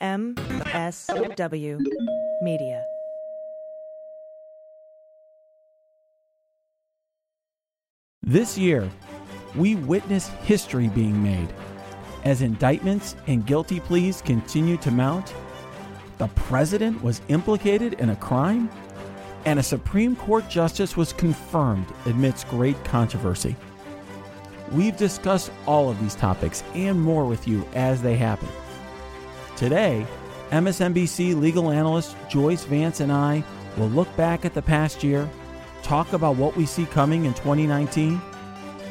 MSW Media. This year, we witness history being made. As indictments and guilty pleas continue to mount, the president was implicated in a crime, and a Supreme Court justice was confirmed amidst great controversy. We've discussed all of these topics and more with you as they happen. Today, MSNBC legal analyst Joyce Vance and I will look back at the past year, talk about what we see coming in 2019,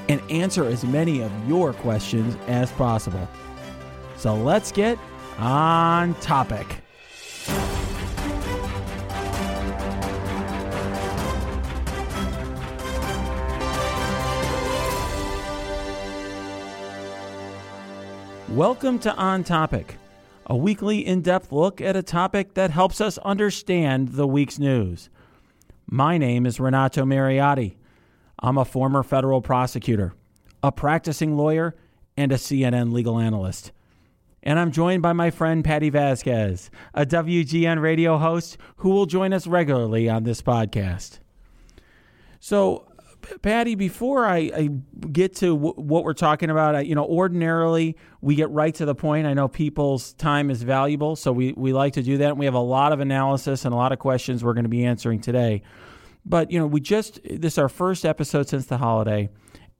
and answer as many of your questions as possible. So let's get on topic. Welcome to On Topic, a weekly in depth look at a topic that helps us understand the week's news. My name is Renato Mariotti. I'm a former federal prosecutor, a practicing lawyer, and a CNN legal analyst. And I'm joined by my friend Patti Vasquez, a WGN radio host who will join us regularly on this podcast. So, Patti, before I, I get to w- what we're talking about, I, you know, ordinarily we get right to the point. I know people's time is valuable, so we, we like to do that. And we have a lot of analysis and a lot of questions we're going to be answering today. But, you know, we just, this is our first episode since the holiday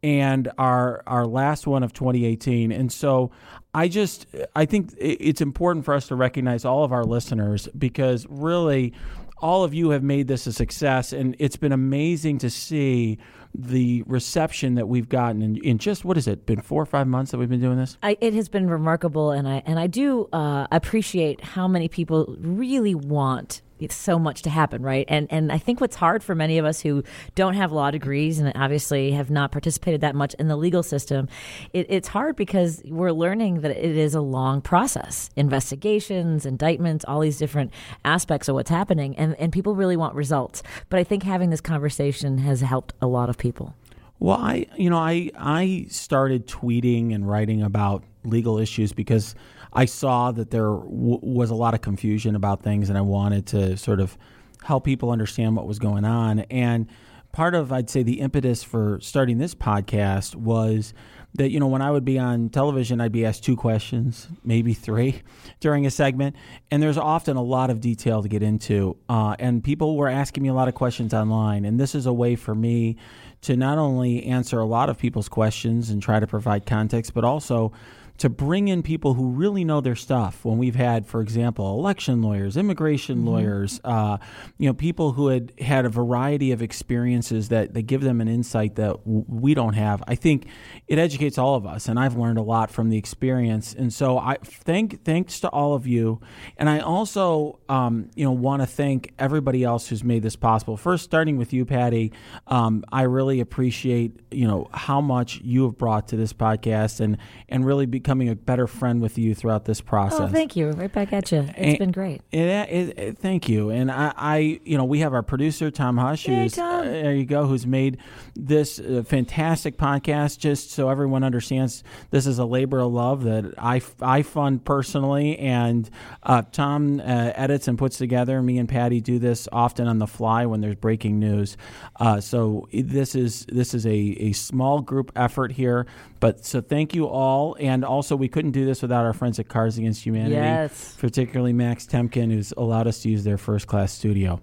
and our our last one of 2018 and so i just i think it's important for us to recognize all of our listeners because really all of you have made this a success, and it's been amazing to see the reception that we've gotten in, in just what has it been four or five months that we've been doing this. I, it has been remarkable, and I and I do uh, appreciate how many people really want it's so much to happen, right? And and I think what's hard for many of us who don't have law degrees and obviously have not participated that much in the legal system, it, it's hard because we're learning that it is a long process, investigations, indictments, all these different aspects of what's happening, and and people really want results. But I think having this conversation has helped a lot of people. Well, I you know I I started tweeting and writing about legal issues because I saw that there w- was a lot of confusion about things, and I wanted to sort of help people understand what was going on. And part of, I'd say, the impetus for starting this podcast was that you know when I would be on television, I'd be asked two questions, maybe three, during a segment, and there's often a lot of detail to get into, uh, and people were asking me a lot of questions online, and this is a way for me to not only answer a lot of people's questions and try to provide context, but also to bring in people who really know their stuff. When we've had, for example, election lawyers, immigration mm-hmm. lawyers, uh, you know, people who had had a variety of experiences that, that give them an insight that w- we don't have. I think it educates all of us, and I've learned a lot from the experience. And so, I thank thanks to all of you, and I also, um, you know, want to thank everybody else who's made this possible. First, starting with you, Patti, um, I really appreciate you know how much you have brought to this podcast, and and really because becoming a better friend with you throughout this process. Oh, thank you. Right back at you. It's and, been great. It, it, it, thank you. And I, I, you know, we have our producer Tom Hush, hey, who's Tom. Uh, there you go, who's made this uh, fantastic podcast. Just so everyone understands, this is a labor of love that I, I fund personally, and uh, Tom uh, edits and puts together. Me and Patti do this often on the fly when there's breaking news. Uh, so this is this is a, a small group effort here, but so thank you all, and also we couldn't do this without our friends at Cards Against Humanity, yes. particularly Max Temkin, who's allowed us to use their first class studio.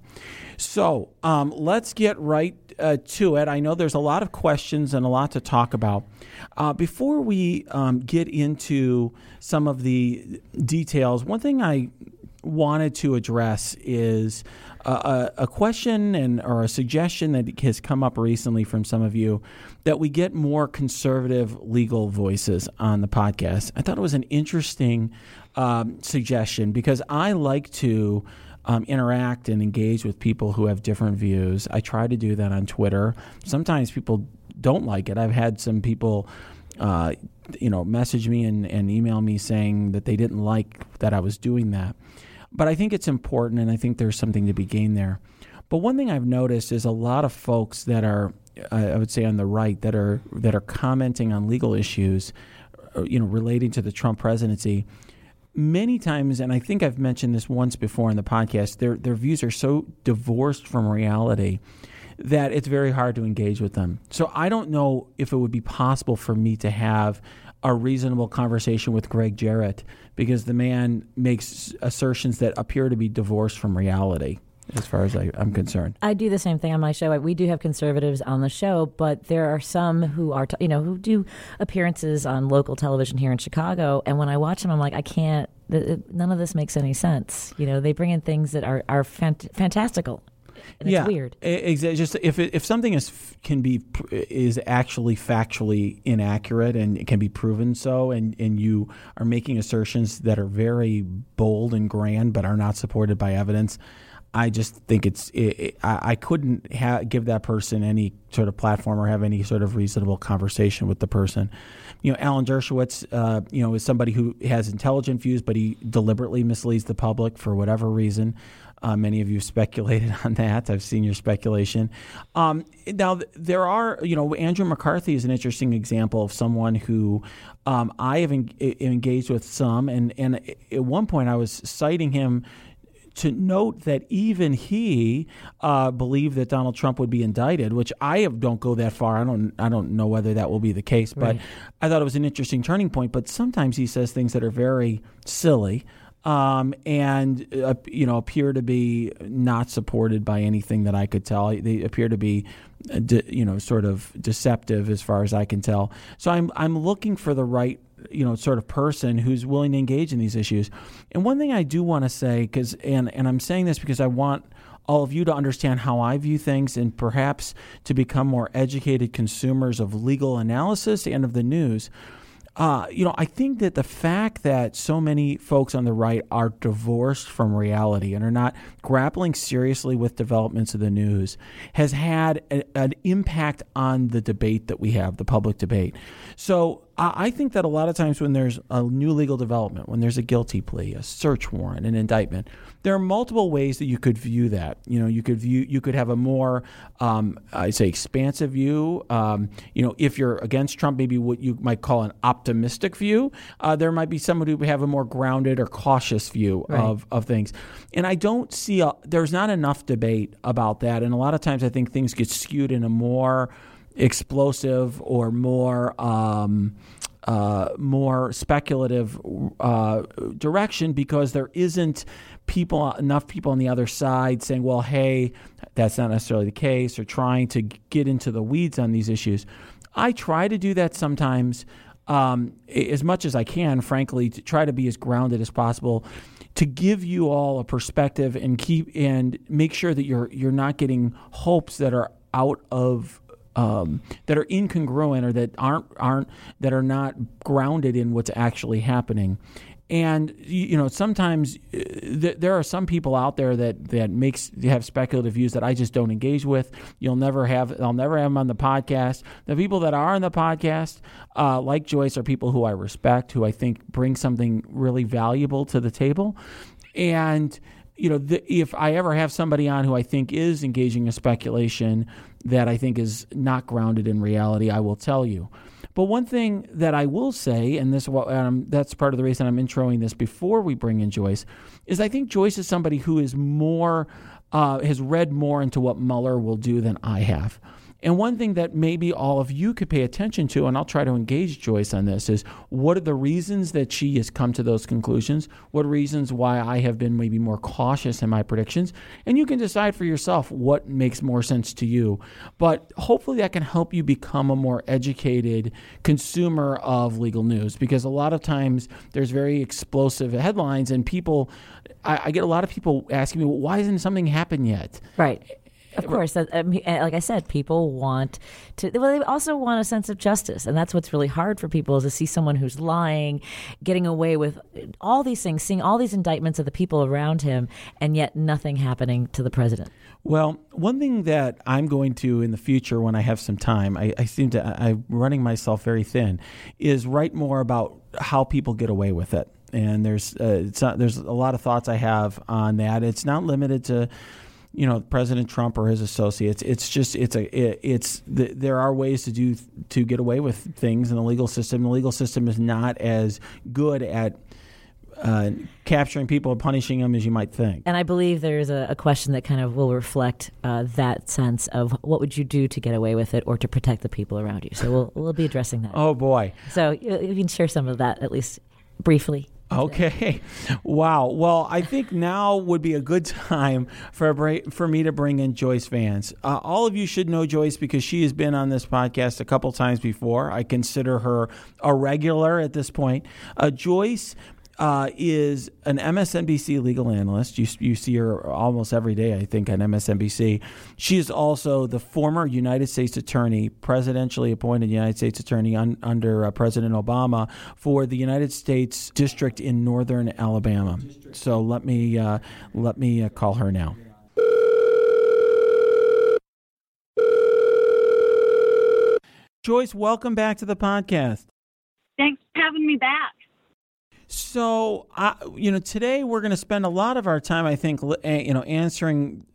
So um, let's get right uh, to it. I know there's a lot of questions and a lot to talk about. Uh, before we um, get into some of the details, one thing I wanted to address is a, a, question and or a suggestion that has come up recently from some of you that we get more conservative legal voices on the podcast. I thought it was an interesting um, suggestion because I like to. Um, interact and engage with people who have different views. I try to do that on Twitter. Sometimes people don't like it. I've had some people, uh, you know, message me and, and email me saying that they didn't like that I was doing that. But I think it's important, and I think there's something to be gained there. But one thing I've noticed is a lot of folks that are, I would say, on the right that are that are commenting on legal issues, uh, you know, relating to the Trump presidency. many times, and I think I've mentioned this once before in the podcast, their their views are so divorced from reality that it's very hard to engage with them. So I don't know if it would be possible for me to have a reasonable conversation with Gregg Jarrett because the man makes assertions that appear to be divorced from reality as far as I, am concerned. I do the same thing on my show. We do have conservatives on the show, but there are some who are, you know, who do appearances on local television here in Chicago. And when I watch them, I'm like, I can't. None of this makes any sense. You know, they bring in things that are are fant- fantastical. And yeah, it's weird. Exactly. Just if it, if something is can be is actually factually inaccurate and it can be proven so, and and you are making assertions that are very bold and grand but are not supported by evidence, I just think it's it, it, I, I, couldn't ha- give that person any sort of platform or have any sort of reasonable conversation with the person. You know, Alan Dershowitz, uh, you know, is somebody who has intelligent views, but he deliberately misleads the public for whatever reason. Uh, many of you speculated on that. I've seen your speculation. Um, now, there are, you know, Andrew McCarthy is an interesting example of someone who um, I have en- engaged with some, and and at one point I was citing him to note that even he uh, believed that Donald Trump would be indicted, which I have, don't go that far. I don't I don't know whether that will be the case, but right. I thought it was an interesting turning point. But sometimes he says things that are very silly. Um, and uh, you know appear to be not supported by anything that I could tell. They appear to be, uh, de, you know, sort of deceptive as far as I can tell. So I'm I'm looking for the right you know sort of person who's willing to engage in these issues. And one thing I do want to say because and and I'm saying this because I want all of you to understand how I view things and perhaps to become more educated consumers of legal analysis and of the news. Uh, you know, I think that the fact that so many folks on the right are divorced from reality and are not grappling seriously with developments of the news has had a, an impact on the debate that we have, the public debate. So I think that a lot of times when there's a new legal development, when there's a guilty plea, a search warrant, an indictment, there are multiple ways that you could view that. You know, you could view, you could have a more, um, I say, expansive view. Um, you know, if you're against Trump, maybe what you might call an optimistic view. Uh, there might be someone who would have a more grounded or cautious view right. of of things. And I don't see a, there's not enough debate about that. And a lot of times, I think things get skewed in a more explosive or more um, uh, more speculative uh, direction because there isn't people enough people on the other side saying, "Well, hey, that's not necessarily the case," or trying to get into the weeds on these issues. I try to do that sometimes, um, as much as I can, frankly, to try to be as grounded as possible to give you all a perspective and keep and make sure that you're you're not getting hopes that are out of um, that are incongruent or that aren't aren't that are not grounded in what's actually happening. And you know, sometimes uh, th- there are some people out there that that makes have speculative views that I just don't engage with. You'll never have. I'll never have them on the podcast. The people that are on the podcast, uh, like Joyce, are people who I respect, who I think bring something really valuable to the table, and you know, the, if I ever have somebody on who I think is engaging in speculation that I think is not grounded in reality, I will tell you. But one thing that I will say, and this um, that's part of the reason I'm introing this before we bring in Joyce, is I think Joyce is somebody who is more uh, has read more into what Mueller will do than I have. And one thing that maybe all of you could pay attention to, and I'll try to engage Joyce on this, is what are the reasons that she has come to those conclusions? What reasons why I have been maybe more cautious in my predictions? And you can decide for yourself what makes more sense to you. But hopefully that can help you become a more educated consumer of legal news because a lot of times there's very explosive headlines and people, I, I get a lot of people asking me, well, why hasn't something happened yet? Right. Of course, like I said, people want to. Well, they also want a sense of justice, and that's what's really hard for people is to see someone who's lying, getting away with all these things, seeing all these indictments of the people around him, and yet nothing happening to the president. Well, one thing that I'm going to in the future when I have some time, I, I seem to I'm running myself very thin, is write more about how people get away with it. And there's uh, not, there's a lot of thoughts I have on that. It's not limited to you know President Trump or his associates. It's just it's a it, it's the, there are ways to do to get away with things in the legal system. The legal system is not as good at uh, capturing people and punishing them as you might think. And I believe there's a, a question that kind of will reflect uh, that sense of what would you do to get away with it or to protect the people around you. So we'll we'll be addressing that. Oh boy! So you, you can share some of that at least briefly. Okay. Wow. Well, I think now would be a good time for for me to bring in Joyce Vance. Uh, all of you should know Joyce because she has been on this podcast a couple times before. I consider her a regular at this point. Uh, Joyce uh, is an MSNBC legal analyst. You, you see her almost every day, I think, on MSNBC. She is also the former United States Attorney, presidentially appointed United States Attorney un, under uh, President Obama for the United States District in Northern Alabama. So let me uh, let me uh, call her now. Joyce, welcome back to the podcast. Thanks for having me back. So, you know, today we're going to spend a lot of our time, I think, you know, answering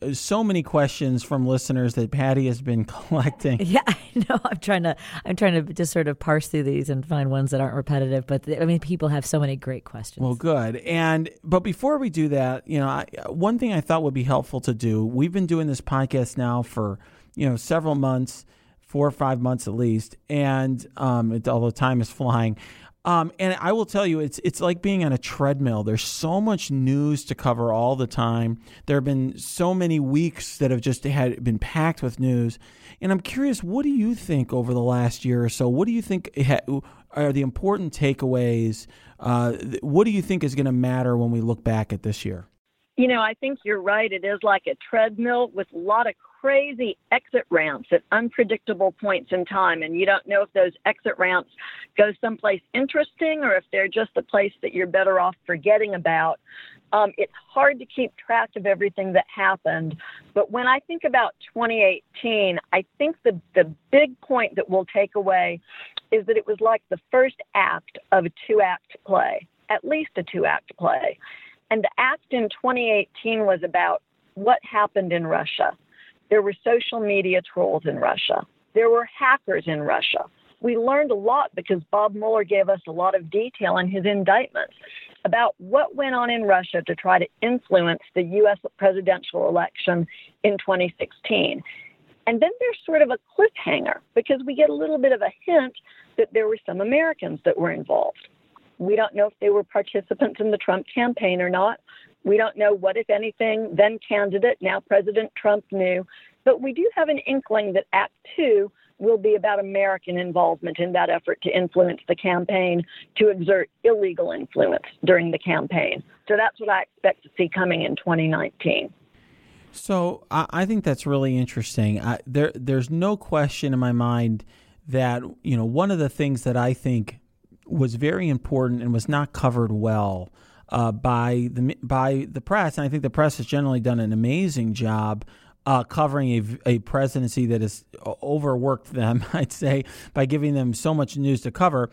uh, so many questions from listeners that Patti has been collecting. Yeah, I know. I'm trying to I'm trying to just sort of parse through these and find ones that aren't repetitive. But I mean, people have so many great questions. Well, good. And but before we do that, you know, I, one thing I thought would be helpful to do. We've been doing this podcast now for you know several months, four or five months at least, and um, it, although time is flying. Um, and I will tell you, it's it's like being on a treadmill. There's so much news to cover all the time. There have been so many weeks that have just had been packed with news. And I'm curious, what do you think over the last year or so? What do you think are the important takeaways? Uh, what do you think is going to matter when we look back at this year? You know, I think you're right. It is like a treadmill with a lot of crazy exit ramps at unpredictable points in time. And you don't know if those exit ramps go someplace interesting or if they're just a place that you're better off forgetting about. Um, it's hard to keep track of everything that happened. But when I think about 2018, I think the, the big point that we'll take away is that it was like the first act of a two act play, at least a two act play. And the act in 2018 was about what happened in Russia. There were social media trolls in Russia. There were hackers in Russia. We learned a lot because Bob Mueller gave us a lot of detail in his indictments about what went on in Russia to try to influence the U.S. presidential election in 2016. And then there's sort of a cliffhanger because we get a little bit of a hint that there were some Americans that were involved. We don't know if they were participants in the Trump campaign or not. We don't know what, if anything, then candidate, now President Trump knew. But we do have an inkling that Act Two will be about American involvement in that effort to influence the campaign, to exert illegal influence during the campaign. So that's what I expect to see coming in 2019. So I think that's really interesting. I, there, there's no question in my mind that you know one of the things that I think was very important and was not covered well uh, by the by the press, and I think the press has generally done an amazing job uh, covering a, a presidency that has overworked them. I'd say by giving them so much news to cover.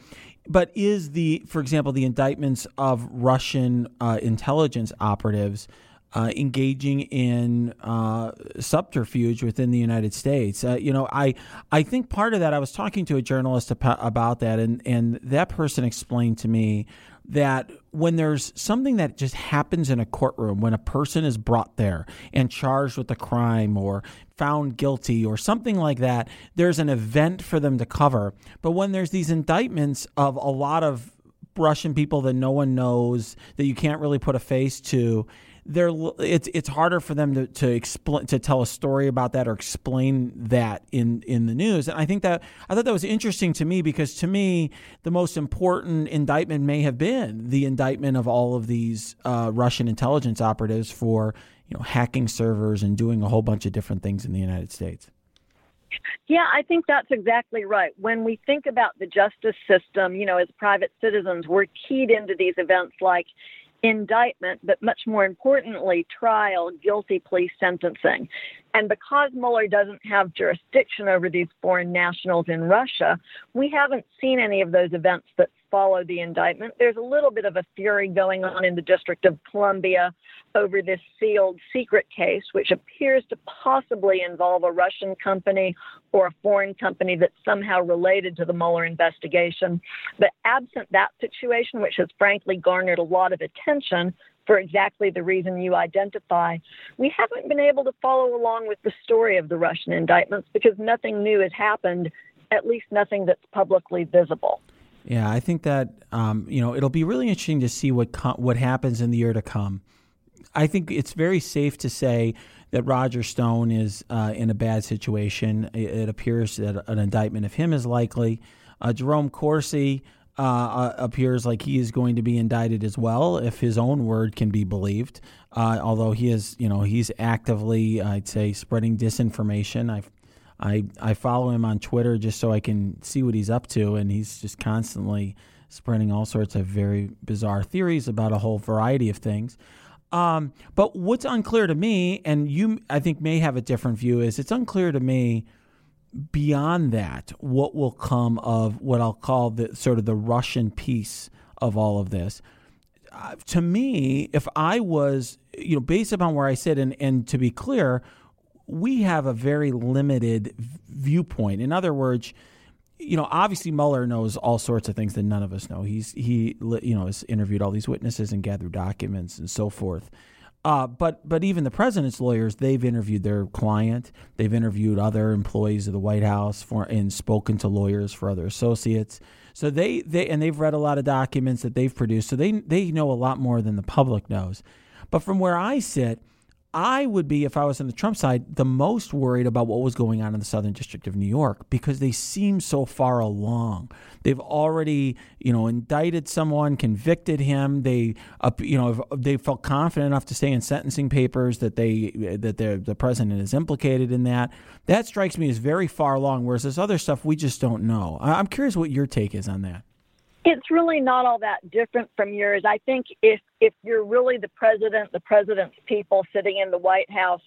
But is the, for example, the indictments of Russian uh, intelligence operatives? Uh, engaging in uh, subterfuge within the United States. Uh, you know, I I think part of that. I was talking to a journalist about that, and and that person explained to me that when there's something that just happens in a courtroom, when a person is brought there and charged with a crime or found guilty or something like that, there's an event for them to cover. But when there's these indictments of a lot of Russian people that no one knows, that you can't really put a face to, they're it's it's harder for them to to explain to tell a story about that or explain that in in the news. And I think that I thought that was interesting to me because to me the most important indictment may have been the indictment of all of these uh, Russian intelligence operatives for you know hacking servers and doing a whole bunch of different things in the United States. Yeah, I think that's exactly right. When we think about the justice system, you know, as private citizens, we're keyed into these events like indictment, but much more importantly, trial, guilty plea sentencing. And because Mueller doesn't have jurisdiction over these foreign nationals in Russia, we haven't seen any of those events that follow the indictment. There's a little bit of a fury going on in the District of Columbia over this sealed secret case, which appears to possibly involve a Russian company or a foreign company that's somehow related to the Mueller investigation. But absent that situation, which has frankly garnered a lot of attention, for exactly the reason you identify. We haven't been able to follow along with the story of the Russian indictments because nothing new has happened, at least nothing that's publicly visible. Yeah, I think that um, you know it'll be really interesting to see what what happens in the year to come. I think it's very safe to say that Roger Stone is uh, in a bad situation. It, it, appears that an indictment of him is likely. Uh, Jerome Corsi uh, uh, appears like he is going to be indicted as well, if his own word can be believed. Uh, although he is, you know, he's actively, I'd say, spreading disinformation. I, I, I follow him on Twitter just so I can see what he's up to, and he's just constantly spreading all sorts of very bizarre theories about a whole variety of things. Um, but what's unclear to me, and you, I think, may have a different view, is it's unclear to me beyond that, what will come of what I'll call the sort of the Russian piece of all of this? Uh, to me, if I was, you know, based upon where I sit, and, and to be clear, we have a very limited viewpoint. In other words, you know, obviously Mueller knows all sorts of things that none of us know. He's he, you know, has interviewed all these witnesses and gathered documents and so forth. Uh, but but even the president's lawyers, they've interviewed their client, they've interviewed other employees of the White House for and spoken to lawyers for other associates. So they, they and they've read a lot of documents that they've produced. So they they know a lot more than the public knows. But from where I sit, I would be, if I was on the Trump side, the most worried about what was going on in the Southern District of New York because they seem so far along. They've already, you know, indicted someone, convicted him. They, uh, you know, they felt confident enough to say in sentencing papers that they that the president is implicated in that. That strikes me as very far along. Whereas this other stuff, we just don't know. I'm curious what your take is on that. It's really not all that different from yours. I think if if you're really the president, the president's people sitting in the White House,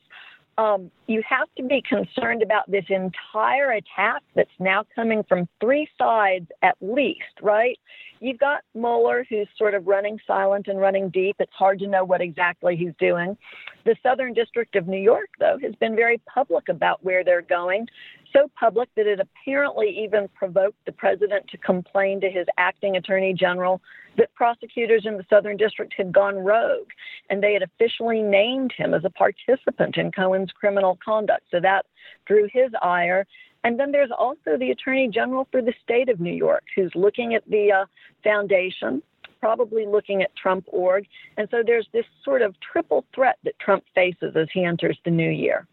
um, you have to be concerned about this entire attack that's now coming from three sides at least, right? You've got Mueller, who's sort of running silent and running deep. It's hard to know what exactly he's doing. The Southern District of New York, though, has been very public about where they're going so public that it apparently even provoked the president to complain to his acting attorney general that prosecutors in the Southern District had gone rogue and they had officially named him as a participant in Cohen's criminal conduct. So that drew his ire. And then there's also the attorney general for the state of New York who's looking at the uh, foundation probably looking at Trump org. And so there's this sort of triple threat that Trump faces as he enters the new year.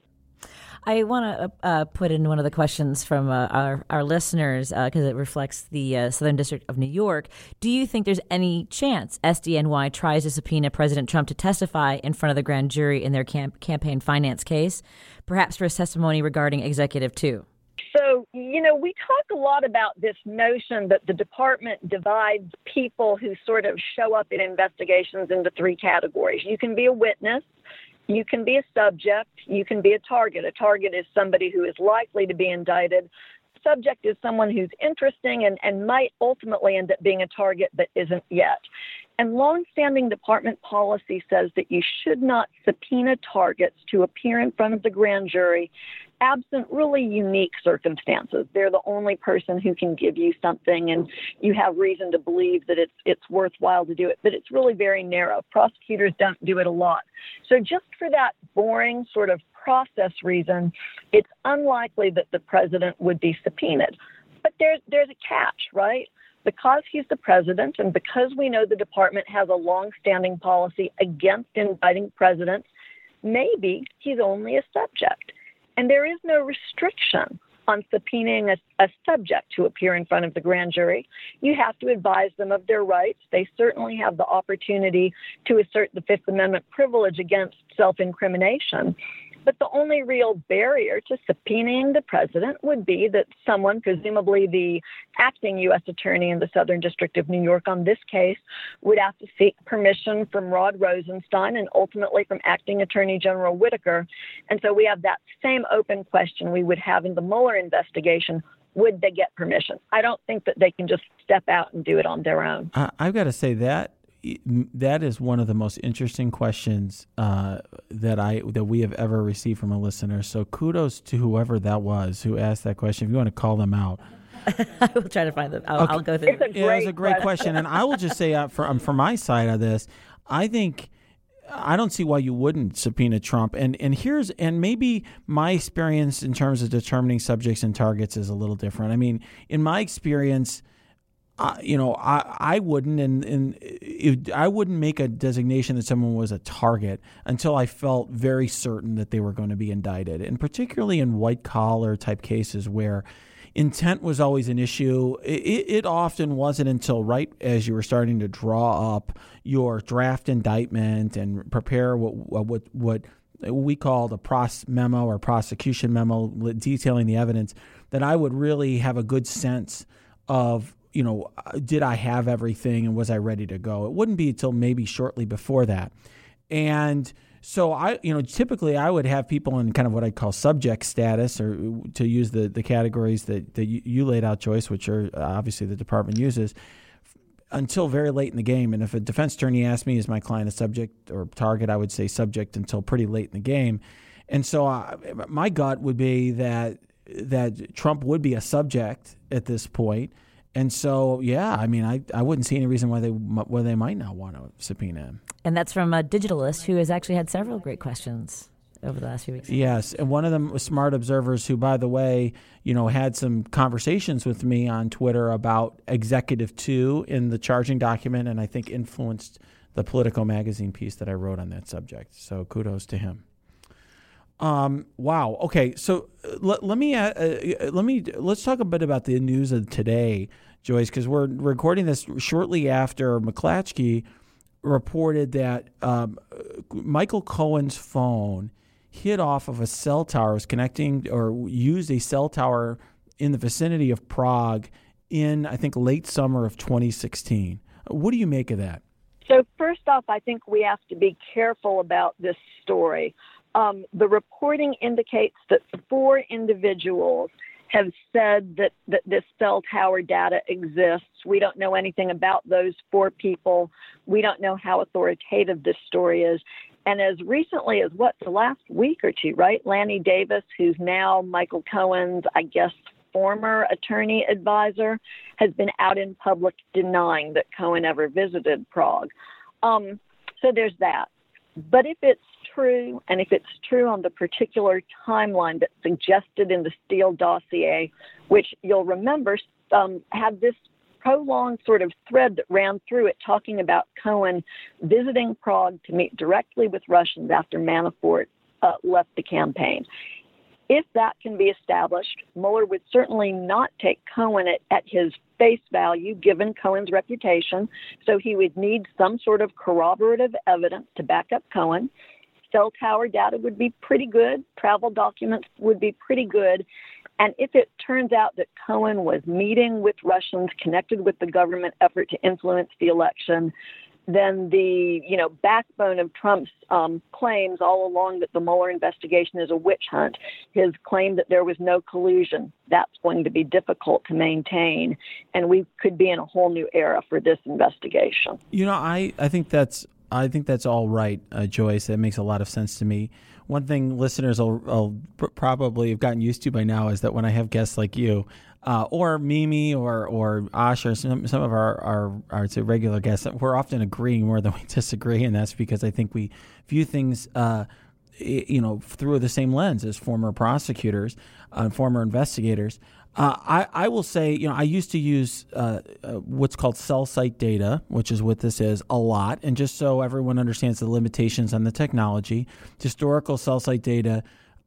I want to uh, uh, put in one of the questions from uh, our, our listeners because uh, it reflects the uh, Southern District of New York. Do you think there's any chance SDNY tries to subpoena President Trump to testify in front of the grand jury in their camp- campaign finance case, perhaps for his testimony regarding Executive 2? So, you know, we talk a lot about this notion that the department divides people who sort of show up in investigations into three categories. You can be a witness, you can be a subject, you can be a target. A target is somebody who is likely to be indicted. Subject is someone who's interesting and, and might ultimately end up being a target but isn't yet. And longstanding department policy says that you should not subpoena targets to appear in front of the grand jury absent really unique circumstances. They're the only person who can give you something and you have reason to believe that it's it's worthwhile to do it, but it's really very narrow. Prosecutors don't do it a lot. So just for that boring sort of process reason, it's unlikely that the president would be subpoenaed. But there's there's a catch, right? because he's the president and because we know the department has a long-standing policy against indicting presidents, maybe he's only a subject. And there is no restriction on subpoenaing a, a, subject to appear in front of the grand jury. You have to advise them of their rights. They certainly have the opportunity to assert the Fifth Amendment privilege against self incrimination. But the only real barrier to subpoenaing the president would be that someone, presumably the acting U.S. attorney in the Southern District of New York on this case, would have to seek permission from Rod Rosenstein and ultimately from acting attorney general Whitaker. And so we have that same open question we would have in the Mueller investigation would they get permission? I don't think that they can just step out and do it on their own. I've got to say that that is one of the most interesting questions uh, that I that we have ever received from a listener. So kudos to whoever that was who asked that question. If you want to call them out, I will try to find them. I'll, Okay. I'll go through. It's a yeah, it's a great great question, and I will just say uh, from from my side of this, I think I don't see why you wouldn't subpoena Trump. And and here's and maybe my experience in terms of determining subjects and targets is a little different. I mean, in my experience. You know, I, I wouldn't, and, and it, I wouldn't make a designation that someone was a target until I felt very certain that they were going to be indicted, and particularly in white collar type cases where intent was always an issue. It, it often wasn't until right as you were starting to draw up your draft indictment and prepare what what what we call the pros memo or prosecution memo detailing the evidence that I would really have a good sense of you know did I have everything and was I ready to go. It wouldn't be until maybe shortly before that, and so I, you know, typically I would have people in kind of what I call subject status, or to use the the categories that that you, laid out, Joyce, which are uh, obviously the department uses, until very late in the game. And if a defense attorney asked me, is my client a subject or target, I would say subject until pretty late in the game. And so uh, my gut would be that that Trump would be a subject at this point. And so, yeah, I mean, I, I wouldn't see any reason why they why they might not want to subpoena him. And that's from a digitalist who has actually had several great questions over the last few weeks. Yes, and one of them was Smart Observers, who, by the way, you know, had some conversations with me on Twitter about Executive Two in the charging document, and I think influenced the Politico magazine piece that I wrote on that subject. So kudos to him. Um, wow. Okay, so uh, let, let me uh, uh, let me let's talk a bit about the news of today, Joyce, because we're recording this shortly after McClatchy reported that um, Michael Cohen's phone hit off of a cell tower, was connecting or used a cell tower in the vicinity of Prague in I think late summer of 2016. What do you make of that? So, first off, I think we have to be careful about this story. Um, the reporting indicates that four individuals have said that, that this cell tower data exists. We don't know anything about those four people. We don't know how authoritative this story is. And as recently as what, the last week or two, right? Lanny Davis, who's now Michael Cohen's, I guess, former attorney advisor, has been out in public denying that Cohen ever visited Prague. Um, so there's that. But if it's true, and if it's true on the particular timeline that's suggested in the Steele dossier, which you'll remember um, had this prolonged sort of thread that ran through it talking about Cohen visiting Prague to meet directly with Russians after Manafort uh, left the campaign. If that can be established, Mueller would certainly not take Cohen at, at his face value, given Cohen's reputation. So he would need some sort of corroborative evidence to back up Cohen. Cell tower data would be pretty good. Travel documents would be pretty good. And if it turns out that Cohen was meeting with Russians connected with the government effort to influence the election, then the you know backbone of Trump's um, claims all along that the Mueller investigation is a witch hunt, his claim that there was no collusion, that's going to be difficult to maintain, and we could be in a whole new era for this investigation. You know, I, I think that's I think that's all right, uh, Joyce. That makes a lot of sense to me. One thing listeners will, will probably have gotten used to by now is that when I have guests like you, uh, or Mimi, or or Ash, or some, some of our our, our regular guests, we're often agreeing more than we disagree, and that's because I think we view things. Uh, you know, through the same lens as former prosecutors, uh, former investigators. Uh, I, I will say, you know, I used to use uh, uh, what's called cell site data, which is what this is, a lot. And just so everyone understands the limitations on the technology, historical cell site data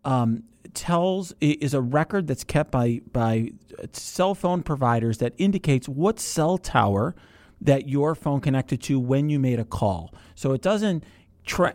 um, tells is a record that's kept by by cell phone providers that indicates what cell tower that your phone connected to when you made a call. So it doesn't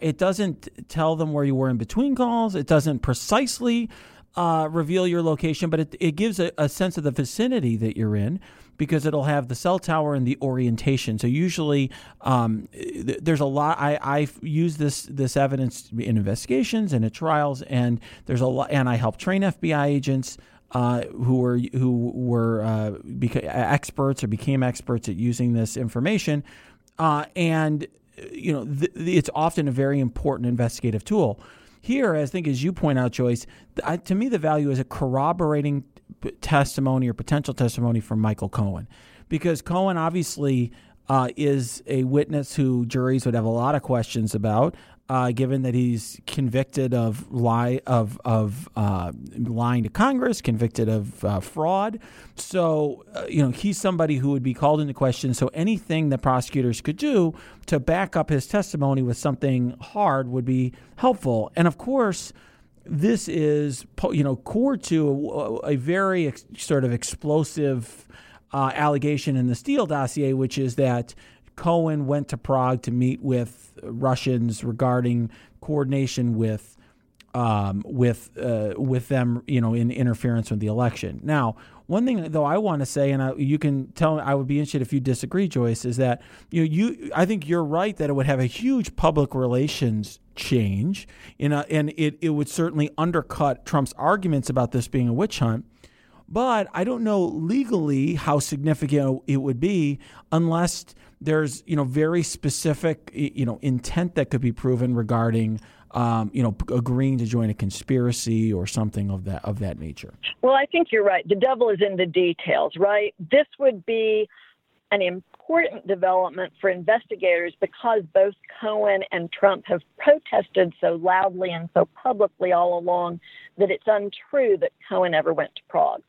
it doesn't tell them where you were in between calls. It doesn't precisely uh, reveal your location, but it, it gives a, a, sense of the vicinity that you're in because it'll have the cell tower and the orientation. So usually um, th- there's a lot. I I use this this evidence in investigations and at trials, and there's a lot. And I help train FBI agents. uh, who were who were uh, beca- experts or became experts at using this information, uh, and you know th- it's often a very important investigative tool. Here, I think, as you point out, Joyce, th- to me the value is a corroborating testimony or potential testimony from Michael Cohen, because Cohen obviously uh, is a witness who juries would have a lot of questions about uh, given that he's convicted of lie of of uh, lying to Congress, convicted of uh, fraud. So uh, you know he's somebody who would be called into question. So anything that prosecutors could do to back up his testimony with something hard would be helpful. And of course. This is, you know, core to a, very ex- sort of explosive uh, allegation in the Steele dossier, which is that Cohen went to Prague to meet with Russians regarding coordination with um, with uh, with them, you know, in interference with the election. Now, one thing though I want to say, and I, you can tell, I would be interested if you disagree, Joyce, is that you know, you I think you're right that it would have a huge public relations change, in a, and it it would certainly undercut Trump's arguments about this being a witch hunt. But I don't know legally how significant it would be unless there's you know very specific you know intent that could be proven regarding um, you know agreeing to join a conspiracy or something of that of that nature. Well, I think you're right. The devil is in the details, right? This would be an important development for investigators because both Cohen and Trump have protested so loudly and so publicly all along that it's untrue that Cohen ever went to Prague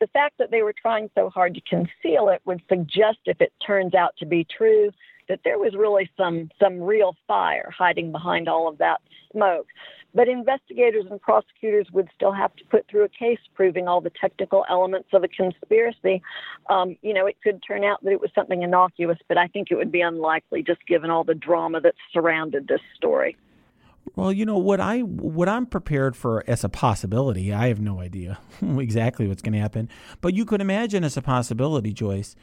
the fact that they were trying so hard to conceal it would suggest, if it turns out to be true, that there was really some some real fire hiding behind all of that smoke. But investigators and prosecutors would still have to put through a case proving all the technical elements of a conspiracy. Um, you know, it could turn out that it was something innocuous, but I think it would be unlikely just given all the drama that surrounded this story. Well, you know what I what I'm prepared for as a possibility. I have no idea exactly what's going to happen, but you could imagine as a possibility, Joyce,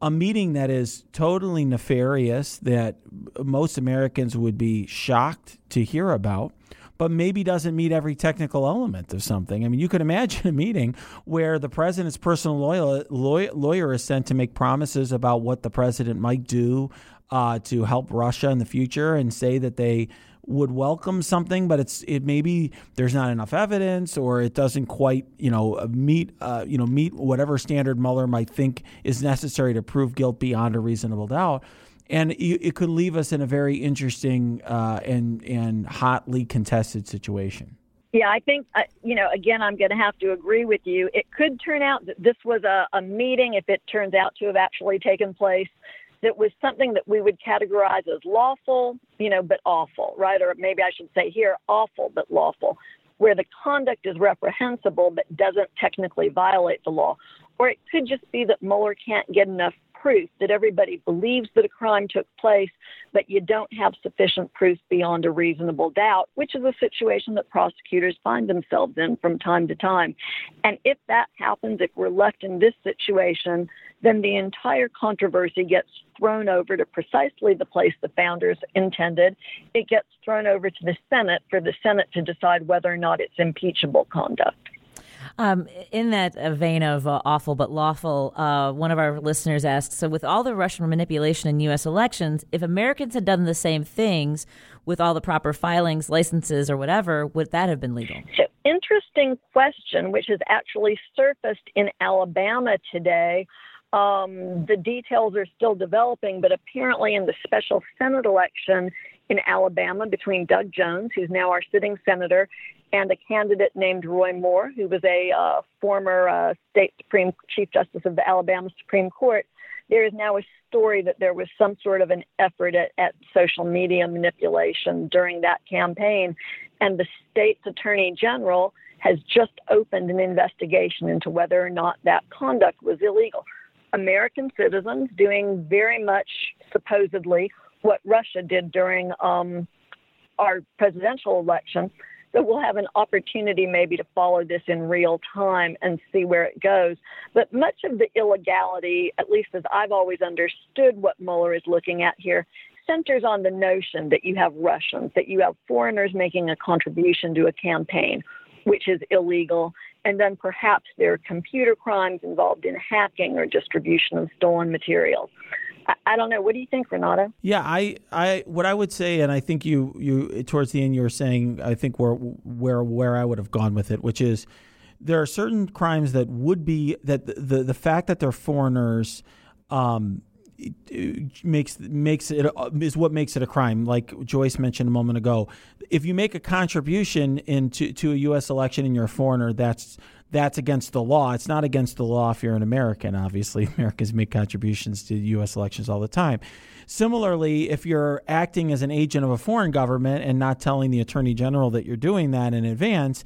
a meeting that is totally nefarious that most Americans would be shocked to hear about, but maybe doesn't meet every technical element of something. I mean, you could imagine a meeting where the president's personal lawyer, lawyer is sent to make promises about what the president might do uh, to help Russia in the future and say that they would welcome something, but it's it maybe there's not enough evidence or it doesn't quite you know meet uh, you know meet whatever standard Mueller might think is necessary to prove guilt beyond a reasonable doubt. And it could leave us in a very interesting uh, and and hotly contested situation. Yeah, I think, uh, you know, again, I'm going to have to agree with you. It could turn out that this was a, a meeting, if it turns out to have actually taken place, that was something that we would categorize as lawful, you know, but awful, right? Or maybe I should say here, awful but lawful, where the conduct is reprehensible but doesn't technically violate the law. Or it could just be that Mueller can't get enough proof that everybody believes that a crime took place, but you don't have sufficient proof beyond a reasonable doubt, which is a situation that prosecutors find themselves in from time to time. And if that happens, if we're left in this situation, then the entire controversy gets thrown over to precisely the place the founders intended. It gets thrown over to the Senate for the Senate to decide whether or not it's impeachable conduct. Um, in that vein of uh, awful but lawful, uh, one of our listeners asked So, with all the Russian manipulation in U.S. elections, if Americans had done the same things with all the proper filings, licenses, or whatever, would that have been legal? So, interesting question, which has actually surfaced in Alabama today. Um, the details are still developing, but apparently, in the special Senate election in Alabama between Doug Jones, who's now our sitting senator, and a candidate named Roy Moore, who was a uh, former uh, state Supreme Chief Justice of the Alabama Supreme Court. There is now a story that there was some sort of an effort at, at social media manipulation during that campaign, and the state's attorney general has just opened an investigation into whether or not that conduct was illegal. American citizens doing very much supposedly what Russia did during um, our presidential election so we'll have an opportunity maybe to follow this in real time and see where it goes. But much of the illegality, at least as I've always understood what Mueller is looking at here, centers on the notion that you have Russians, that you have foreigners making a contribution to a campaign, which is illegal, and then perhaps there are computer crimes involved in hacking or distribution of stolen materials. I, don't know. What do you think, Renato? Yeah, I, I, what I would say, and I think you, you, towards the end, you were saying, I think where, where, where I would have gone with it, which is, there are certain crimes that would be that the the, the fact that they're foreigners um, makes makes it is what makes it a crime. Like Joyce mentioned a moment ago, if you make a contribution into to a U.S. election and you're a foreigner, that's that's against the law. It's not against the law if you're an American. Obviously, Americans make contributions to U.S. elections all the time. Similarly, if you're acting as an agent of a foreign government and not telling the attorney general that you're doing that in advance,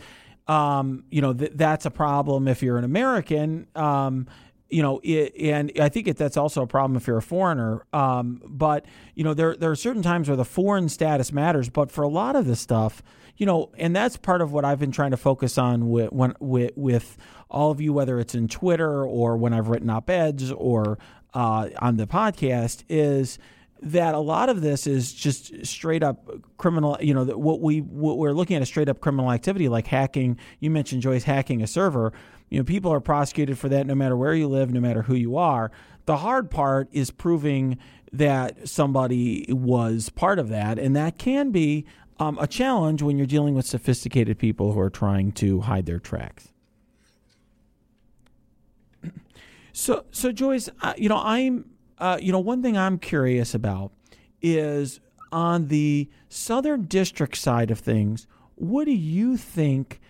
um, you know th- that's a problem if you're an American. Um, you know, it, and I think it, that's also a problem if you're a foreigner. Um, but you know, there there are certain times where the foreign status matters. But for a lot of this stuff, you know, and that's part of what I've been trying to focus on with when, with, with all of you, whether it's in Twitter or when I've written op eds or uh, on the podcast, is that a lot of this is just straight up criminal. You know, what we what we're looking at is straight up criminal activity, like hacking. You mentioned Joyce hacking a server you know, people are prosecuted for that no matter where you live, no matter who you are. The hard part is proving that somebody was part of that, and that can be um, a challenge when you're dealing with sophisticated people who are trying to hide their tracks. So, so Joyce, uh, you know, I'm, uh, you know, one thing I'm curious about is on the Southern District side of things. What do you think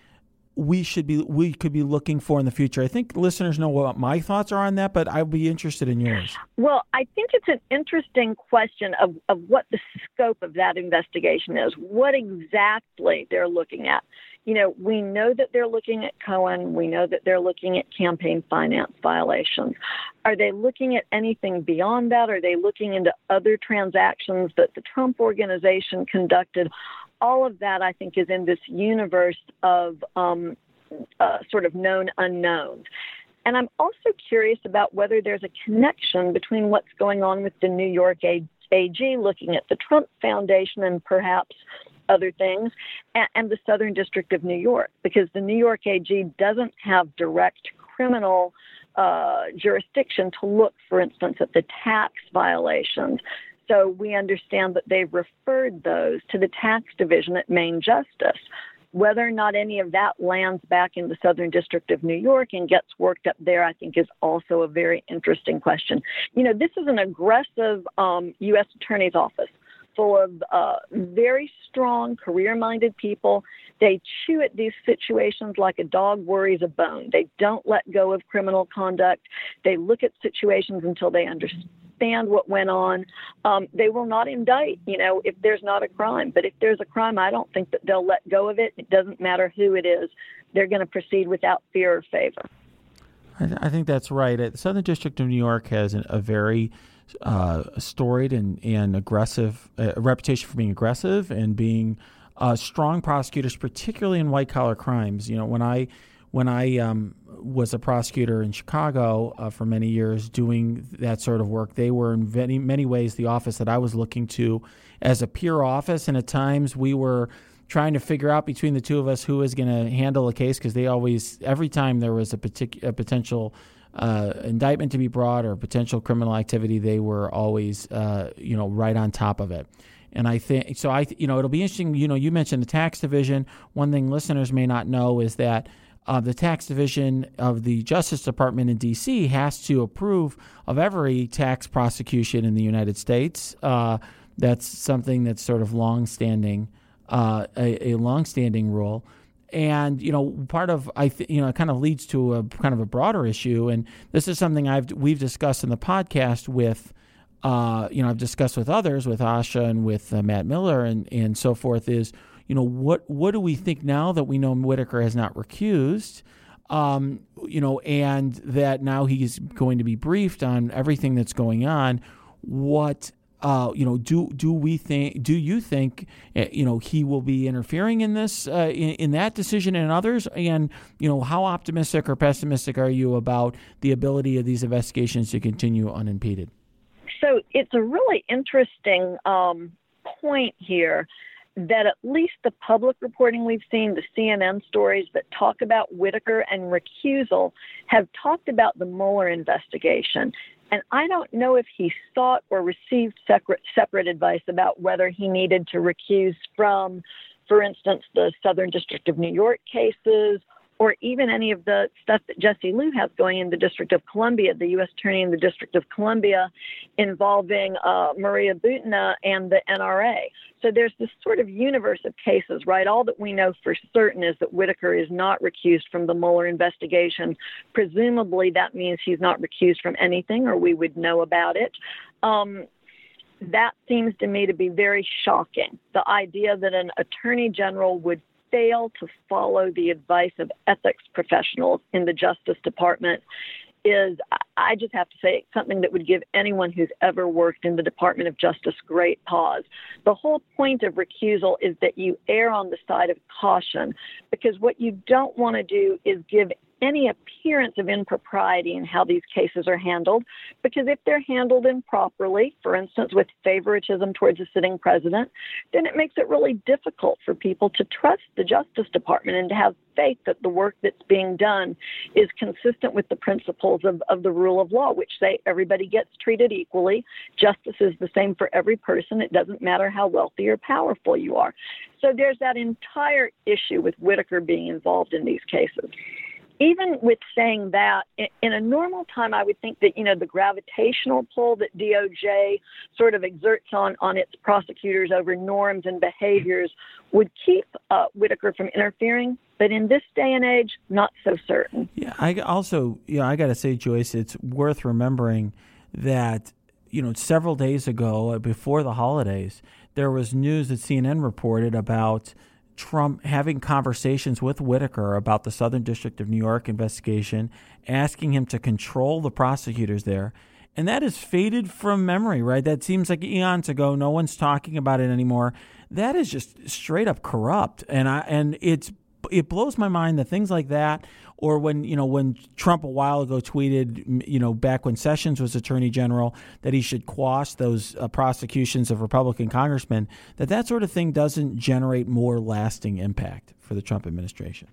we should be we could be looking for in the future? I think listeners know what my thoughts are on that, but I'd be interested in yours. Well, I think it's an interesting question of, of what the scope of that investigation is, what exactly they're looking at. You know, we know that they're looking at Cohen. We know that they're looking at campaign finance violations. Are they looking at anything beyond that? Are they looking into other transactions that the Trump organization conducted? All of that, I think, is in this universe of um, uh, sort of known unknowns. And I'm also curious about whether there's a connection between what's going on with the New York AG looking at the Trump Foundation and perhaps other things, and, and the Southern District of New York, because the New York AG doesn't have direct criminal uh, jurisdiction to look, for instance, at the tax violations so we understand that they've referred those to the tax division at Main Justice. Whether or not any of that lands back in the Southern District of New York and gets worked up there, I think is also a very interesting question. You know, this is an aggressive um, U.S. Attorney's Office full of uh, very strong, career minded people. They chew at these situations like a dog worries a bone. They don't let go of criminal conduct. They look at situations until they understand understand what went on. Um, they will not indict, you know, if there's not a crime. But if there's a crime, I don't think that they'll let go of it. It doesn't matter who it is. They're going to proceed without fear or favor. I, th- I think that's right. The Southern District of New York has an, a very uh, storied and, and aggressive uh, reputation for being aggressive and being uh, strong prosecutors, particularly in white collar crimes. You know, when I when I um, was a prosecutor in Chicago uh, for many years doing that sort of work, they were in many, many ways the office that I was looking to as a peer office. And at times we were trying to figure out between the two of us who was going to handle a case because they always, every time there was a, partic- a potential uh, indictment to be brought or potential criminal activity, they were always, uh, you know, right on top of it. And I think so. I, you know, it'll be interesting. You know, you mentioned the tax division. One thing listeners may not know is that uh, the tax division of the Justice Department in D.C. has to approve of every tax prosecution in the United States. Uh, that's something that's sort of longstanding, uh, a, a longstanding rule. And you know, part of I th- you know it kind of leads to a kind of a broader issue, and this is something I've we've discussed in the podcast with. Uh, you know, I've discussed with others, with Asha and with uh, Matt Miller and, and so forth, is you know, what what do we think now that we know Whitaker has not recused? Um, you know, and that now he's going to be briefed on everything that's going on. What uh, you know, do do we think? Do you think uh, you know he will be interfering in this uh, in, in, that decision and others? And you know, how optimistic or pessimistic are you about the ability of these investigations to continue unimpeded? So it's a really interesting um, point here that at least the public reporting we've seen, the CNN stories that talk about Whitaker and recusal, have talked about the Mueller investigation. And I don't know if he sought or received separate, separate advice about whether he needed to recuse from, for instance, the Southern District of New York cases or even any of the stuff that Jesse Liu has going in the District of Columbia, the U.S. Attorney in the District of Columbia, involving uh, Maria Butina and the NRA. So there's this sort of universe of cases, right? All that we know for certain is that Whitaker is not recused from the Mueller investigation. Presumably, that means he's not recused from anything, or we would know about it. Um, that seems to me to be very shocking. The idea that an attorney general would fail to follow the advice of ethics professionals in the Justice Department is, I just have to say, something that would give anyone who's ever worked in the Department of Justice great pause. The whole point of recusal is that you err on the side of caution because what you don't want to do is give any appearance of impropriety in how these cases are handled, because if they're handled improperly, for instance, with favoritism towards a sitting president, then it makes it really difficult for people to trust the Justice Department and to have faith that the work that's being done is consistent with the principles of, of the rule of law, which say everybody gets treated equally. Justice is the same for every person. It doesn't matter how wealthy or powerful you are. So there's that entire issue with Whitaker being involved in these cases even with saying that, in a normal time, I would think that you know the gravitational pull that DOJ sort of exerts on on its prosecutors over norms and behaviors would keep uh, Whitaker from interfering. But in this day and age, not so certain. Yeah, I also, you know, I got to say, Joyce, it's worth remembering that you know several days ago, uh, before the holidays, there was news that CNN reported about Trump having conversations with Whitaker about the Southern District of New York investigation, asking him to control the prosecutors there. And that is faded from memory, right? That seems like eons ago. No one's talking about it anymore. That is just straight up corrupt. And I and it's it blows my mind that things like that or when you know when Trump a while ago tweeted, you know, back when Sessions was Attorney General, that he should quash those uh, prosecutions of Republican congressmen, that that sort of thing doesn't generate more lasting impact for the Trump administration.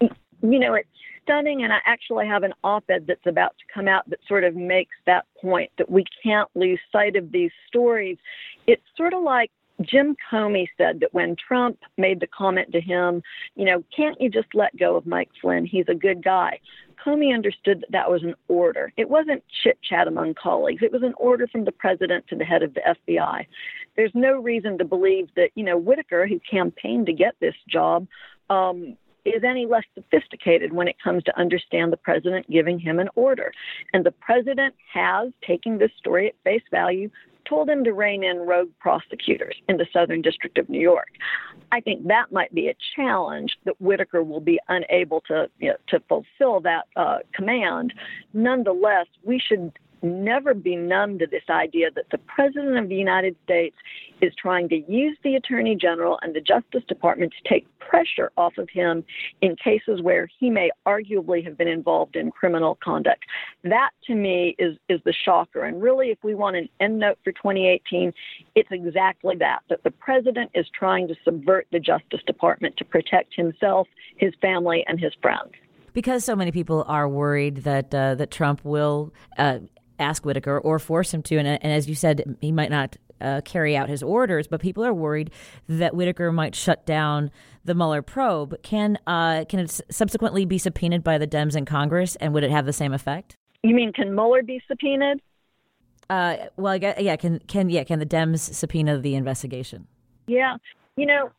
You know, it's stunning, and I actually have an op-ed that's about to come out that sort of makes that point that we can't lose sight of these stories. It's sort of like Jim Comey said that when Trump made the comment to him, you know, can't you just let go of Mike Flynn? He's a good guy. Comey understood that that was an order. It wasn't chit chat among colleagues. It was an order from the president to the head of the FBI. There's no reason to believe that, you know, Whitaker, who campaigned to get this job, um, is any less sophisticated when it comes to understand the president giving him an order. And the president has, taking this story at face value, told him to rein in rogue prosecutors in the Southern District of New York. I think that might be a challenge that Whitaker will be unable to you know, to fulfill that uh, command. Nonetheless, we should never be numb to this idea that the President of the United States is trying to use the Attorney General and the Justice Department to take pressure off of him in cases where he may arguably have been involved in criminal conduct. That to me is, is the shocker. And really, if we want an end note for 2018, it's exactly that that the President is trying to subvert the Justice Department to protect himself, his family, and his friends because so many people are worried that uh, that Trump will uh, ask Whitaker or force him to. And, and as you said, he might not uh, carry out his orders, but people are worried that Whitaker might shut down the Mueller probe. Can uh, can it subsequently be subpoenaed by the Dems in Congress, and would it have the same effect? You mean can Mueller be subpoenaed? Uh, well, guess, yeah. Can can yeah? Can the Dems subpoena the investigation? Yeah, you know,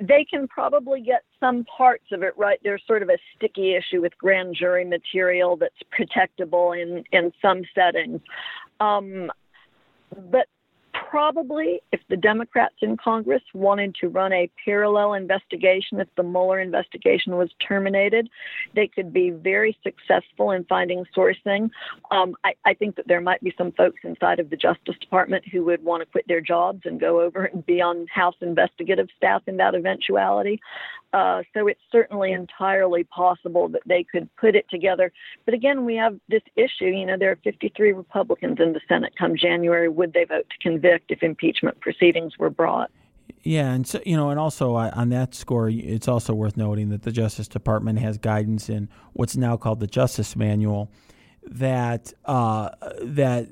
they can probably get some parts of it right. There's sort of a sticky issue with grand jury material that's protectable in in some settings. Um, but probably if the Democrats in Congress wanted to run a parallel investigation, if the Mueller investigation was terminated, they could be very successful in finding sourcing. Um, I, I, think that there might be some folks inside of the Justice Department who would want to quit their jobs and go over and be on House investigative staff in that eventuality. Uh, so it's certainly entirely possible that they could put it together. But again, we have this issue. You know, there are 53 Republicans in the Senate come January. Would they vote to convict if impeachment proceedings were brought? Yeah, and so you know, and also uh, on that score, it's also worth noting that the Justice Department has guidance in what's now called the Justice Manual that uh, that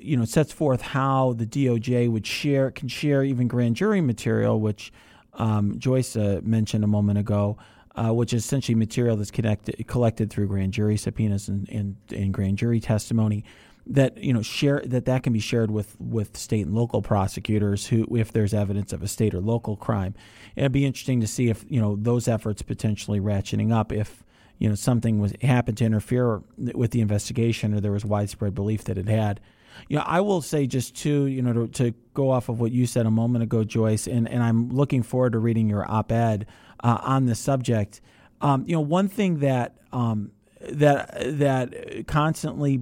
you know sets forth how the DOJ would share can share even grand jury material, which um, Joyce uh, mentioned a moment ago, uh, which is essentially material that's connected, collected through grand jury subpoenas and, and, and grand jury testimony that you know share that that can be shared with with state and local prosecutors who if there's evidence of a state or local crime. It'd be interesting to see if you know those efforts potentially ratcheting up if you know something was happened to interfere with the investigation or there was widespread belief that it had you know i will say just to you know to, to go off of what you said a moment ago joyce and and i'm looking forward to reading your op-ed uh, on the subject um, you know one thing that um, that that constantly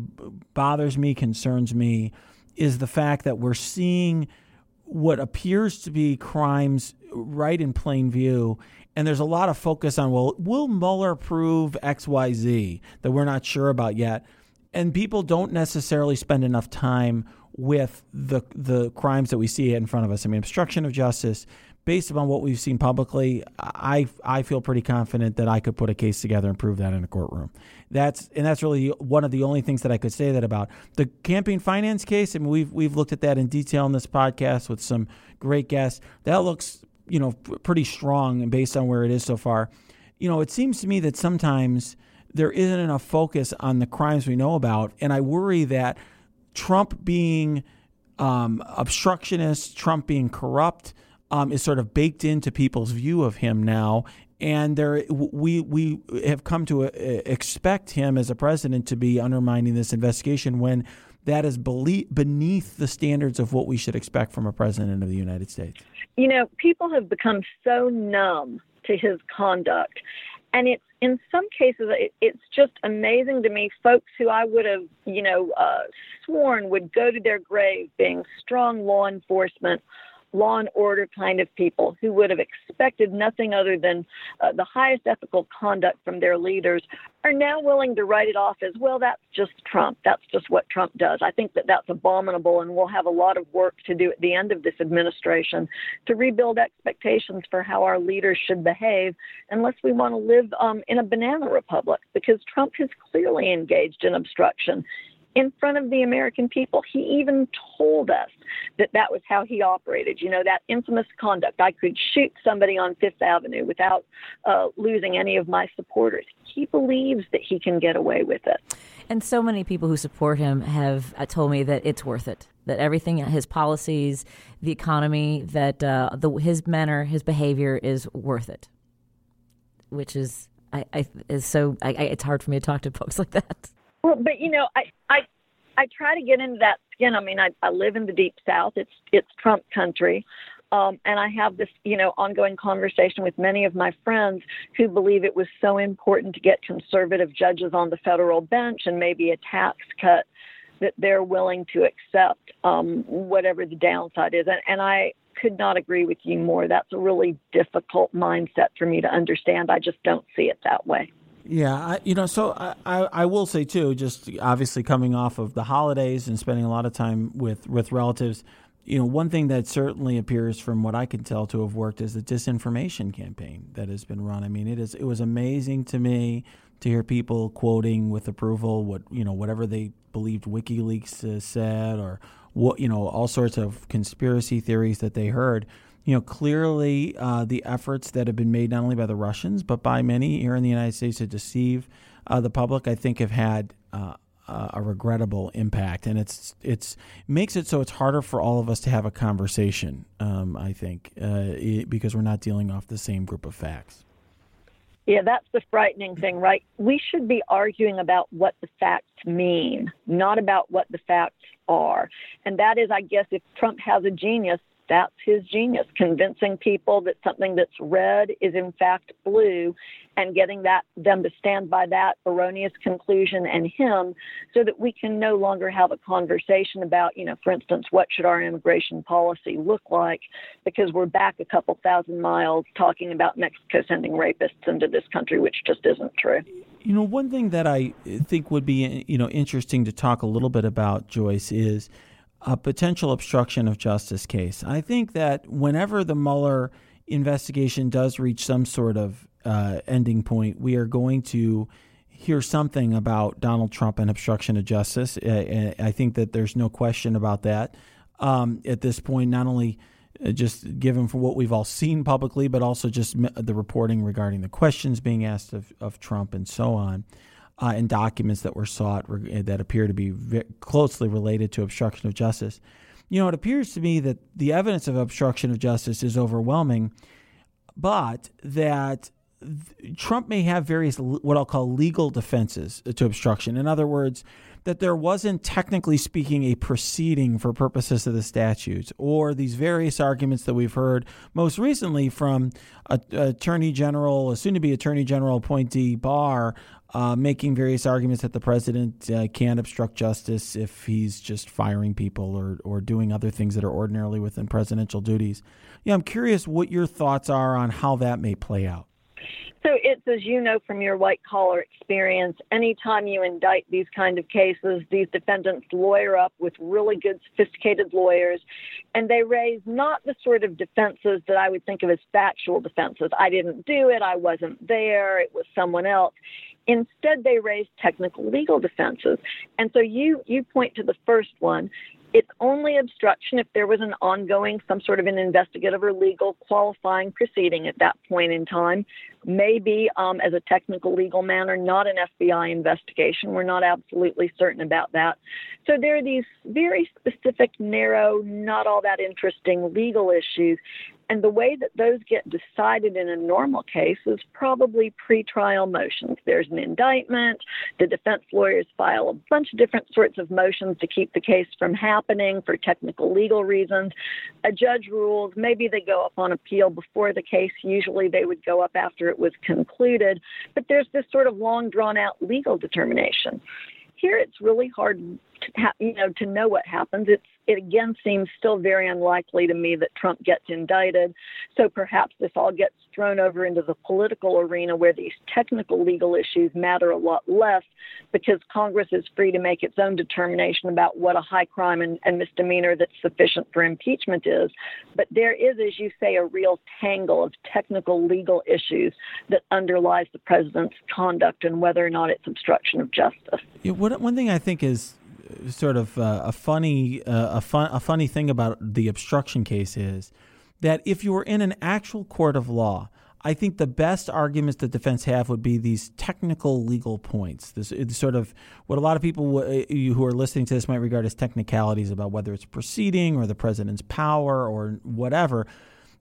bothers me, concerns me, is the fact that we're seeing what appears to be crimes right in plain view. And there's a lot of focus on, well, will Mueller prove XYZ that we're not sure about yet? And people don't necessarily spend enough time with the the crimes that we see in front of us. I mean, obstruction of justice, based upon what we've seen publicly, I I feel pretty confident that I could put a case together and prove that in a courtroom. That's and that's really one of the only things that I could say that about the campaign finance case. I mean, we've we've looked at that in detail in this podcast with some great guests. That looks you know pretty strong based on where it is so far. You know, it seems to me that sometimes there isn't enough focus on the crimes we know about, and I worry that Trump being um, obstructionist, Trump being corrupt um, is sort of baked into people's view of him now. And there, we we have come to uh, expect him as a president to be undermining this investigation when that is beneath the standards of what we should expect from a president of the United States. You know, people have become so numb to his conduct. And it's in some cases, it, it's just amazing to me. Folks who I would have, you know, uh, sworn would go to their grave being strong law enforcement law and order kind of people who would have expected nothing other than uh, the highest ethical conduct from their leaders are now willing to write it off as well that's just trump. That's just what trump does. I think that that's abominable and we'll have a lot of work to do at the end of this administration to rebuild expectations for how our leaders should behave unless we want to live um, in a banana republic because trump has clearly engaged in obstruction in front of the American people. He even told us that that was how he operated. You know, that infamous conduct. I could shoot somebody on Fifth Avenue without uh, losing any of my supporters. He believes that he can get away with it. And so many people who support him have uh, told me that it's worth it. That everything, his policies, the economy, that uh, the, his manner, his behavior is worth it. Which is, I, I is so. I, I, it's hard for me to talk to folks like that. Well, but you know, I I I try to get into that skin. I mean, I I live in the deep south. It's it's Trump country. Um, and I have this, you know, ongoing conversation with many of my friends who believe it was so important to get conservative judges on the federal bench and maybe a tax cut that they're willing to accept um, whatever the downside is. And, and I could not agree with you more. That's a really difficult mindset for me to understand. I just don't see it that way. Yeah, I, you know, so I, I, I, will say too, just obviously coming off of the holidays and spending a lot of time with, with relatives, you know, one thing that certainly appears from what I can tell to have worked is the disinformation campaign that has been run. I mean, it is it was amazing to me to hear people quoting with approval what you know whatever they believed WikiLeaks said or what you know all sorts of conspiracy theories that they heard you know, clearly uh, the efforts that have been made not only by the Russians but by many here in the United States to deceive uh, the public, I think, have had uh, a regrettable impact, and it's it's makes it so it's harder for all of us to have a conversation. Um, I think uh, it, because we're not dealing off the same group of facts. Yeah, that's the frightening thing, right? We should be arguing about what the facts mean, not about what the facts are. And that is, I guess, if Trump has a genius, that's his genius, convincing people that something that's red is in fact blue and getting that them to stand by that erroneous conclusion and him so that we can no longer have a conversation about, you know, for instance, what should our immigration policy look like because we're back a couple thousand miles talking about Mexico sending rapists into this country, which just isn't true. You know, one thing that I think would be, you know, interesting to talk a little bit about, Joyce, is a potential obstruction of justice case. I think that whenever the Mueller investigation does reach some sort of uh, ending point, we are going to hear something about Donald Trump and obstruction of justice. I, I think that there's no question about that um, at this point, not only uh, just given for what we've all seen publicly, but also just the reporting regarding the questions being asked of, of Trump and so on, uh, and documents that were sought that appear to be closely related to obstruction of justice. You know, it appears to me that the evidence of obstruction of justice is overwhelming, but that Trump may have various what I'll call legal defenses to obstruction. In other words, that there wasn't technically speaking a proceeding for purposes of the statutes, or these various arguments that we've heard most recently from a, Attorney General, a soon-to-be Attorney General appointee Barr, uh, making various arguments that the president uh, can't obstruct justice if he's just firing people or or doing other things that are ordinarily within presidential duties. Yeah, I'm curious what your thoughts are on how that may play out. So it's as you know from your white collar experience, anytime you indict these kind of cases, these defendants lawyer up with really good, sophisticated lawyers, and they raise not the sort of defenses that I would think of as factual defenses. I didn't do it, I wasn't there, it was someone else. Instead, they raise technical legal defenses. And so you you point to the first one. It's only obstruction if there was an ongoing, some sort of an investigative or legal qualifying proceeding at that point in time. Maybe um, as a technical legal matter, not an FBI investigation. We're not absolutely certain about that. So there are these very specific, narrow, not all that interesting legal issues and the way that those get decided in a normal case is probably pretrial motions. There's an indictment, the defense lawyers file a bunch of different sorts of motions to keep the case from happening for technical legal reasons. A judge rules, maybe they go up on appeal before the case, usually they would go up after it was concluded, but there's this sort of long drawn out legal determination. Here it's really hard you know to know what happens. It's it again seems still very unlikely to me that Trump gets indicted. So perhaps this all gets thrown over into the political arena where these technical legal issues matter a lot less because Congress is free to make its own determination about what a high crime and, and misdemeanor that's sufficient for impeachment is. But there is, as you say, a real tangle of technical legal issues that underlies the president's conduct and whether or not it's obstruction of justice. Yeah, what, one thing I think is sort of uh, a funny uh, a fun a funny thing about the obstruction case is that if you were in an actual court of law, I think the best arguments the defense have would be these technical legal points. This sort of what a lot of people uh, who are listening to this might regard as technicalities about whether it's proceeding or the president's power or whatever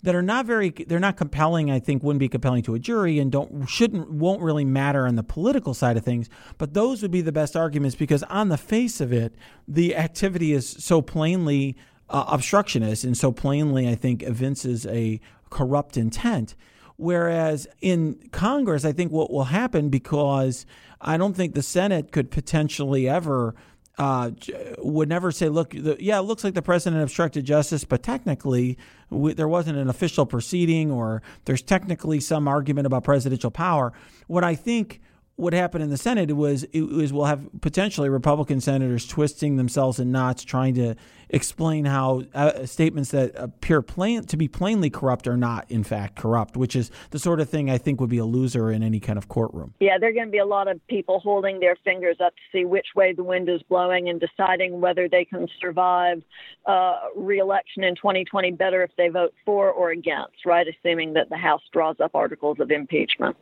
that are not very they're not compelling i think wouldn't be compelling to a jury and don't shouldn't won't really matter on the political side of things. But those would be the best arguments because on the face of it the activity is so plainly uh, obstructionist and so plainly i think evinces a corrupt intent. Whereas in congress i think what will happen because i don't think the senate could potentially ever uh, would never say, look, the, yeah, it looks like the president obstructed justice, but technically we, there wasn't an official proceeding or there's technically some argument about presidential power. What I think what happened in the Senate was it was we'll have potentially Republican senators twisting themselves in knots trying to explain how uh, statements that appear plain to be plainly corrupt are not in fact corrupt, which is the sort of thing I think would be a loser in any kind of courtroom. Yeah, there are going to be a lot of people holding their fingers up to see which way the wind is blowing and deciding whether they can survive uh, reelection in 2020 better if they vote for or against, right? Assuming that the House draws up articles of impeachment.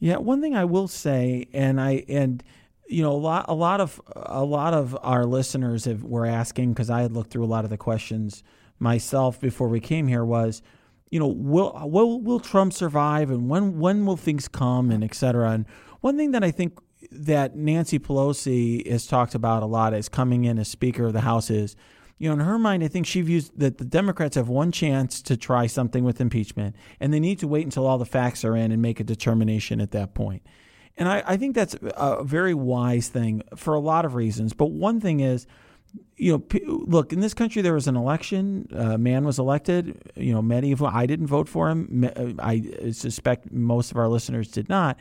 Yeah, one thing I will say, and I and you know a lot a lot of a lot of our listeners have, were asking because I had looked through a lot of the questions myself before we came here was, you know, will will will Trump survive and when when will things come and et cetera. And one thing that I think that Nancy Pelosi has talked about a lot as coming in as Speaker of the House is you know, in her mind, I think she views that the Democrats have one chance to try something with impeachment, and they need to wait until all the facts are in and make a determination at that point. And I, I think that's a very wise thing for a lot of reasons. But one thing is, you know, look, in this country, there was an election. A man was elected. You know, many of I didn't vote for him. I suspect most of our listeners did not.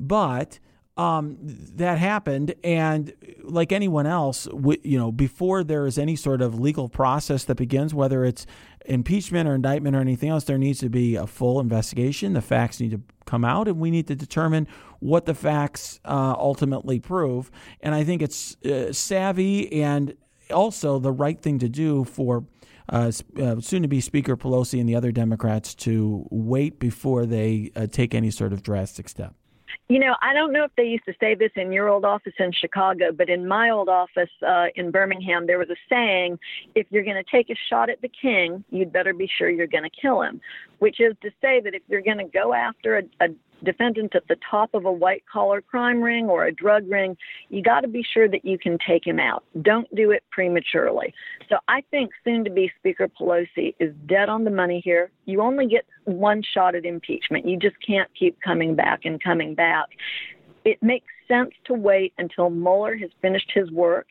But um, that happened, and like anyone else, we, you know, before there is any sort of legal process that begins, whether it's impeachment or indictment or anything else, there needs to be a full investigation. The facts need to come out, and we need to determine what the facts uh, ultimately prove. And I think it's uh, savvy and also the right thing to do for. Uh, uh, soon to be Speaker Pelosi and the other Democrats to wait before they uh, take any sort of drastic step. You know, I don't know if they used to say this in your old office in Chicago, but in my old office uh, in Birmingham, there was a saying if you're going to take a shot at the king, you'd better be sure you're going to kill him, which is to say that if you're going to go after a, a defendant at the top of a white collar crime ring or a drug ring, you got to be sure that you can take him out. Don't do it prematurely. So I think soon to be Speaker Pelosi is dead on the money here. You only get one shot at impeachment. You just can't keep coming back and coming back. It makes sense to wait until Mueller has finished his work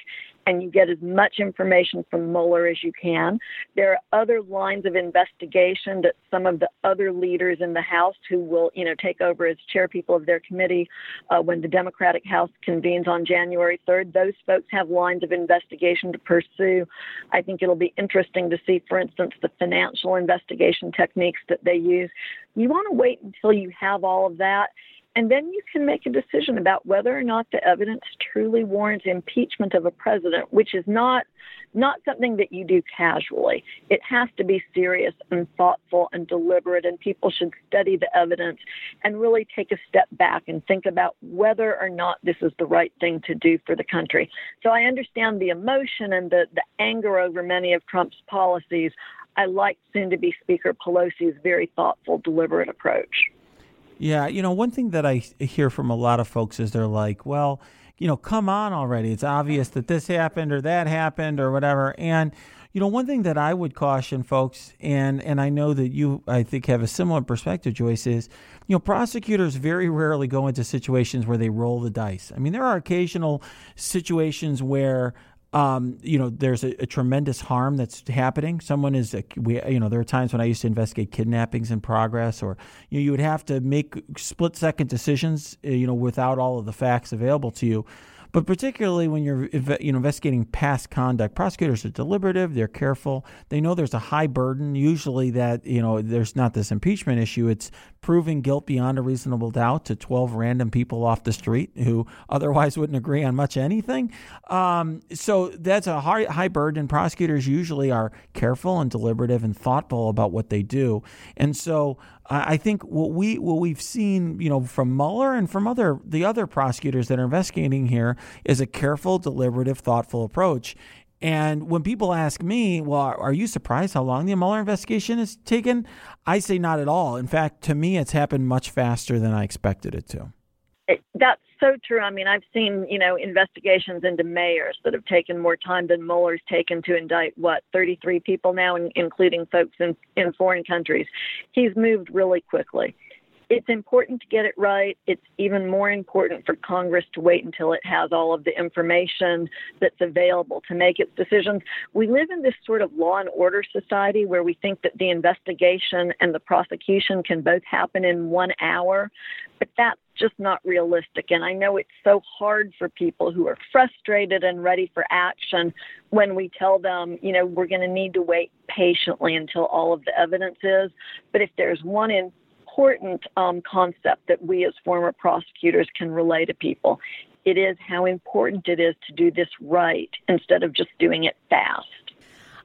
and you get as much information from Mueller as you can. There are other lines of investigation that some of the other leaders in the House who will, you know, take over as chairpeople of their committee uh, when the Democratic House convenes on January 3rd. Those folks have lines of investigation to pursue. I think it'll be interesting to see, for instance, the financial investigation techniques that they use. You want to wait until you have all of that and then you can make a decision about whether or not the evidence truly warrants impeachment of a president, which is not not something that you do casually. It has to be serious and thoughtful and deliberate, and people should study the evidence and really take a step back and think about whether or not this is the right thing to do for the country. So I understand the emotion and the, the anger over many of Trump's policies. I like soon to be Speaker Pelosi's very thoughtful, deliberate approach. Yeah, you know, one thing that I hear from a lot of folks is they're like, well, you know, come on already. It's obvious that this happened or that happened or whatever. And, you know, one thing that I would caution folks, and, and I know that you, I think, have a similar perspective, Joyce, is, you know, prosecutors very rarely go into situations where they roll the dice. I mean, there are occasional situations where um, you know, there's a, a, tremendous harm that's happening. Someone is, we, you know, there are times when I used to investigate kidnappings in progress, or you know, you would have to make split second decisions, uh, you know, without all of the facts available to you. But particularly when you're you know investigating past conduct, prosecutors are deliberative. They're careful. They know there's a high burden. Usually, that you know there's not this impeachment issue. It's proving guilt beyond a reasonable doubt to 12 random people off the street who otherwise wouldn't agree on much anything. Um, so that's a high, high burden. Prosecutors usually are careful and deliberative and thoughtful about what they do. And so I think what we what we've seen, you know, from Mueller and from other the other prosecutors that are investigating here is a careful, deliberative, thoughtful approach. And when people ask me, well, are you surprised how long the Mueller investigation has taken? I say not at all. In fact, to me, it's happened much faster than I expected it to. That's so true. I mean, I've seen, you know, investigations into mayors that have taken more time than Mueller's taken to indict, what, 33 people now, including folks in, in foreign countries. He's moved really quickly it's important to get it right. It's even more important for Congress to wait until it has all of the information that's available to make its decisions. We live in this sort of law and order society where we think that the investigation and the prosecution can both happen in one hour, but that's just not realistic. And I know it's so hard for people who are frustrated and ready for action when we tell them, you know, we're going to need to wait patiently until all of the evidence is. But if there's one important um, concept that we as former prosecutors can relay to people. It is how important it is to do this right instead of just doing it fast.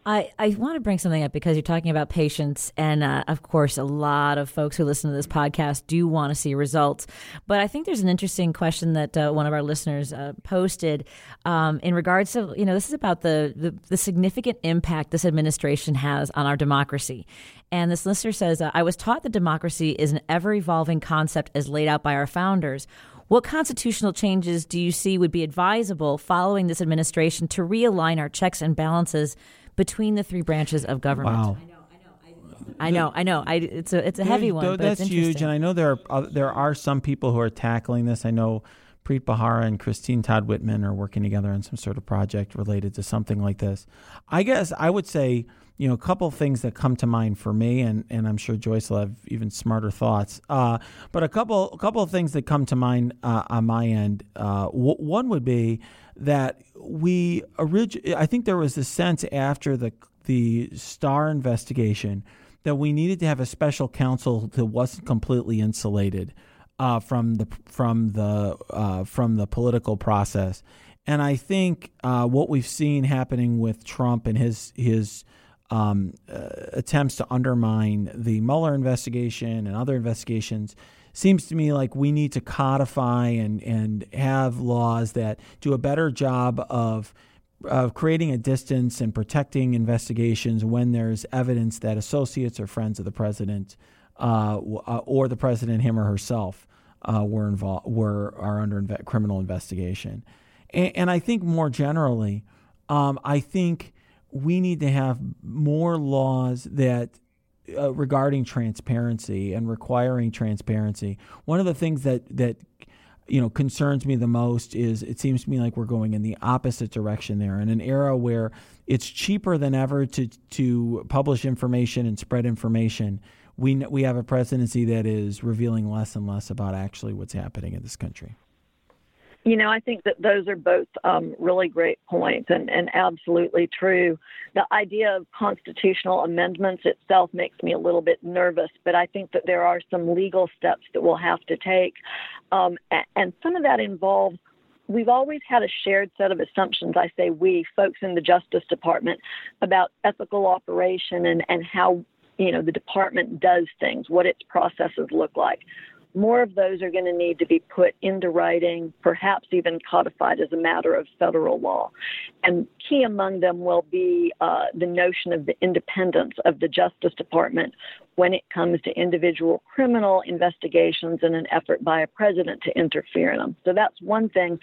I, I want to bring something up because you're talking about patience. And uh, of course, a lot of folks who listen to this podcast do want to see results. But I think there's an interesting question that uh, one of our listeners uh, posted um, in regards to, you know, this is about the, the, the, significant impact this administration has on our democracy. And this listener says, uh, I was taught that democracy is an ever evolving concept as laid out by our founders. What constitutional changes do you see would be advisable following this administration to realign our checks and balances between the three branches of government. Wow. I know, I know. I, know. I know. I it's a it's a heavy one. that's huge, and I know there are uh, there are some people who are tackling this. I know Preet Bharara and Christine Todd Whitman are working together on some sort of project related to something like this. I guess I would say, you know, a couple of things that come to mind for me, and, and I'm sure Joyce will have even smarter thoughts. Uh, but a couple a couple of things that come to mind uh, on my end. Uh, w- one would be that we orig- I think there was a sense after the the Starr investigation that we needed to have a special counsel that wasn't completely insulated uh, from the from the uh, from the political process. And I think uh, what we've seen happening with Trump and his his um, uh, attempts to undermine the Mueller investigation and other investigations seems to me like we need to codify and, and have laws that do a better job of of creating a distance and protecting investigations when there's evidence that associates or friends of the president uh, uh or the president, him or herself, uh, were involved, were are under inve- criminal investigation. And, and, I think more generally, um, I think we need to have more laws that uh, regarding transparency and requiring transparency. One of the things that that you know concerns me the most is it seems to me like we're going in the opposite direction there in an era where it's cheaper than ever to to publish information and spread information. We we have a presidency that is revealing less and less about actually what's happening in this country. You know, I think that those are both um, really great points and, and absolutely true. The idea of constitutional amendments itself makes me a little bit nervous, but I think that there are some legal steps that we'll have to take. Um, and some of that involves we've always had a shared set of assumptions, I say we, folks in the Justice Department, about ethical operation and, and how you know the department does things, what its processes look like more of those are going to need to be put into writing, perhaps even codified as a matter of federal law. And key among them will be uh, the notion of the independence of the Justice Department when it comes to individual criminal investigations and an effort by a president to interfere in them. So that's one thing.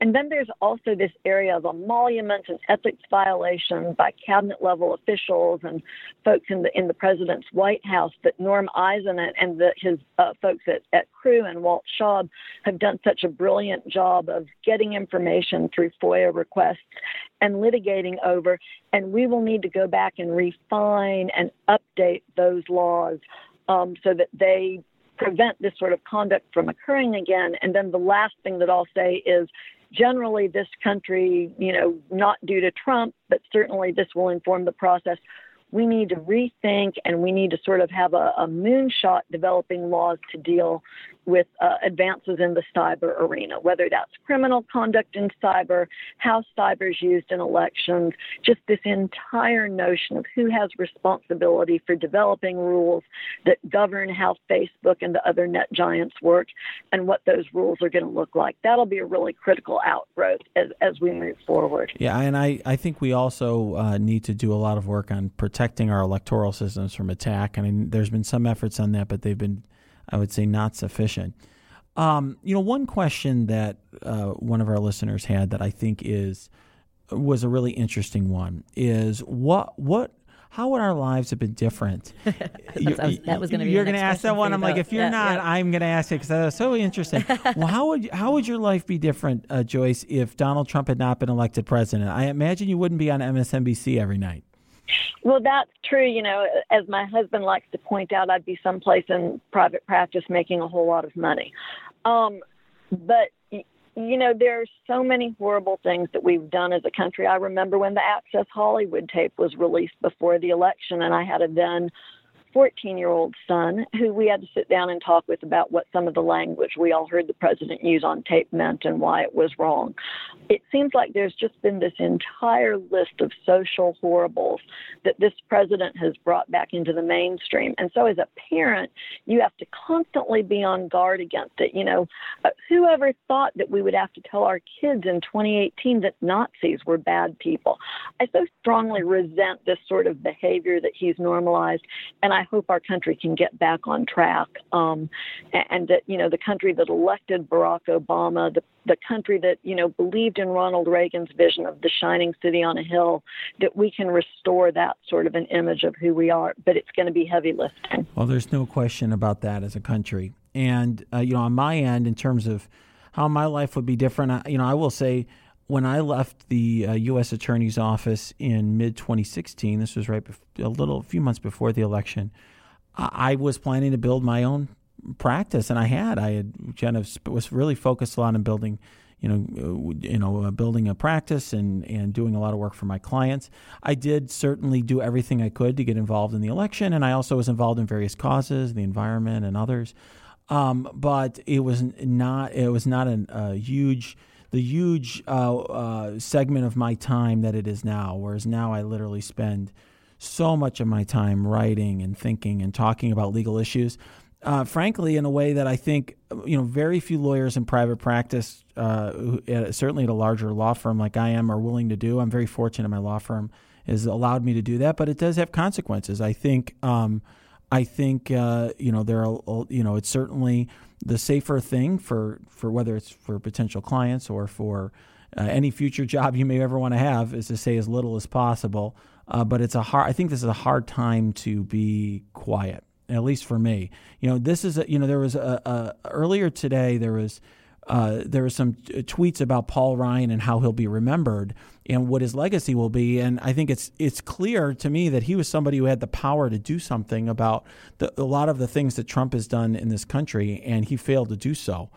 And then there's also this area of emoluments and ethics violations by cabinet level officials and folks in the in the president's White House that Norm Eisen and the, his uh, folks at, at Crew and Walt Shaub have done such a brilliant job of getting information through FOIA requests and litigating over. And we will need to go back and refine and update those laws um, so that they prevent this sort of conduct from occurring again. And then the last thing that I'll say is generally this country, you know, not due to Trump, but certainly this will inform the process. We need to rethink and we need to sort of have a, a moonshot developing laws to deal with uh, advances in the cyber arena, whether that's criminal conduct in cyber, how cyber is used in elections, just this entire notion of who has responsibility for developing rules that govern how Facebook and the other net giants work and what those rules are going to look like. That'll be a really critical outgrowth as, as we move forward. Yeah, and I, I think we also uh, need to do a lot of work on protecting our electoral systems from attack. I mean, there's been some efforts on that, but they've been I would say not sufficient. Um, you know, one question that uh, one of our listeners had that I think is was a really interesting one is what what how would our lives have been different? you, was, that was going to be. You're going to ask that one. I'm like, if you're yeah, not, yeah. I'm going to ask it because that was so interesting. well, how would how would your life be different, uh, Joyce, if Donald Trump had not been elected president? I imagine you wouldn't be on MSNBC every night. Well, that's true. You know, as my husband likes to point out, I'd be someplace in private practice making a whole lot of money. Um, but you know, there are so many horrible things that we've done as a country. I remember when the Access Hollywood tape was released before the election, and I had a then 14 year old son who we had to sit down and talk with about what some of the language we all heard the president use on tape meant and why it was wrong. It seems like there's just been this entire list of social horribles that this president has brought back into the mainstream. And so, as a parent, you have to constantly be on guard against it. You know, uh, whoever thought that we would have to tell our kids in 2018 that Nazis were bad people? I so strongly resent this sort of behavior that he's normalized. And I I hope our country can get back on track. Um, and that, you know, the country that elected Barack Obama, the, the country that, you know, believed in Ronald Reagan's vision of the shining city on a hill, that we can restore that sort of an image of who we are. But it's going to be heavy lifting. Well, there's no question about that as a country. And, uh, you know, on my end, in terms of how my life would be different, you know, I will say, when I left the uh, U.S. Attorney's Office in mid 2016, this was right bef- a little, a few months before the election, I, I was planning to build my own practice, and I had. I had kind of sp- was really focused a lot on building, you know, uh, you know, uh, building a practice and and doing a lot of work for my clients. I did certainly do everything I could to get involved in the election, and I also was involved in various causes, the environment, and others. Um, but it was not. It was not an, a huge the huge uh, uh, segment of my time that it is now. Whereas now I literally spend so much of my time writing and thinking and talking about legal issues. Uh, frankly, in a way that I think you know very few lawyers in private practice, uh, certainly at a larger law firm like I am, are willing to do. I'm very fortunate my law firm has allowed me to do that, but it does have consequences. I think. Um, I think uh, you know there are you know it's certainly the safer thing for for whether it's for potential clients or for uh, any future job you may ever want to have is to say as little as possible. Uh, but it's a hard. I think this is a hard time to be quiet, at least for me. You know, this is a, you know there was a, a earlier today there was uh, there were some t- tweets about Paul Ryan and how he'll be remembered and what his legacy will be. And I think it's it's clear to me that he was somebody who had the power to do something about the, a lot of the things that Trump has done in this country, and he failed to do so.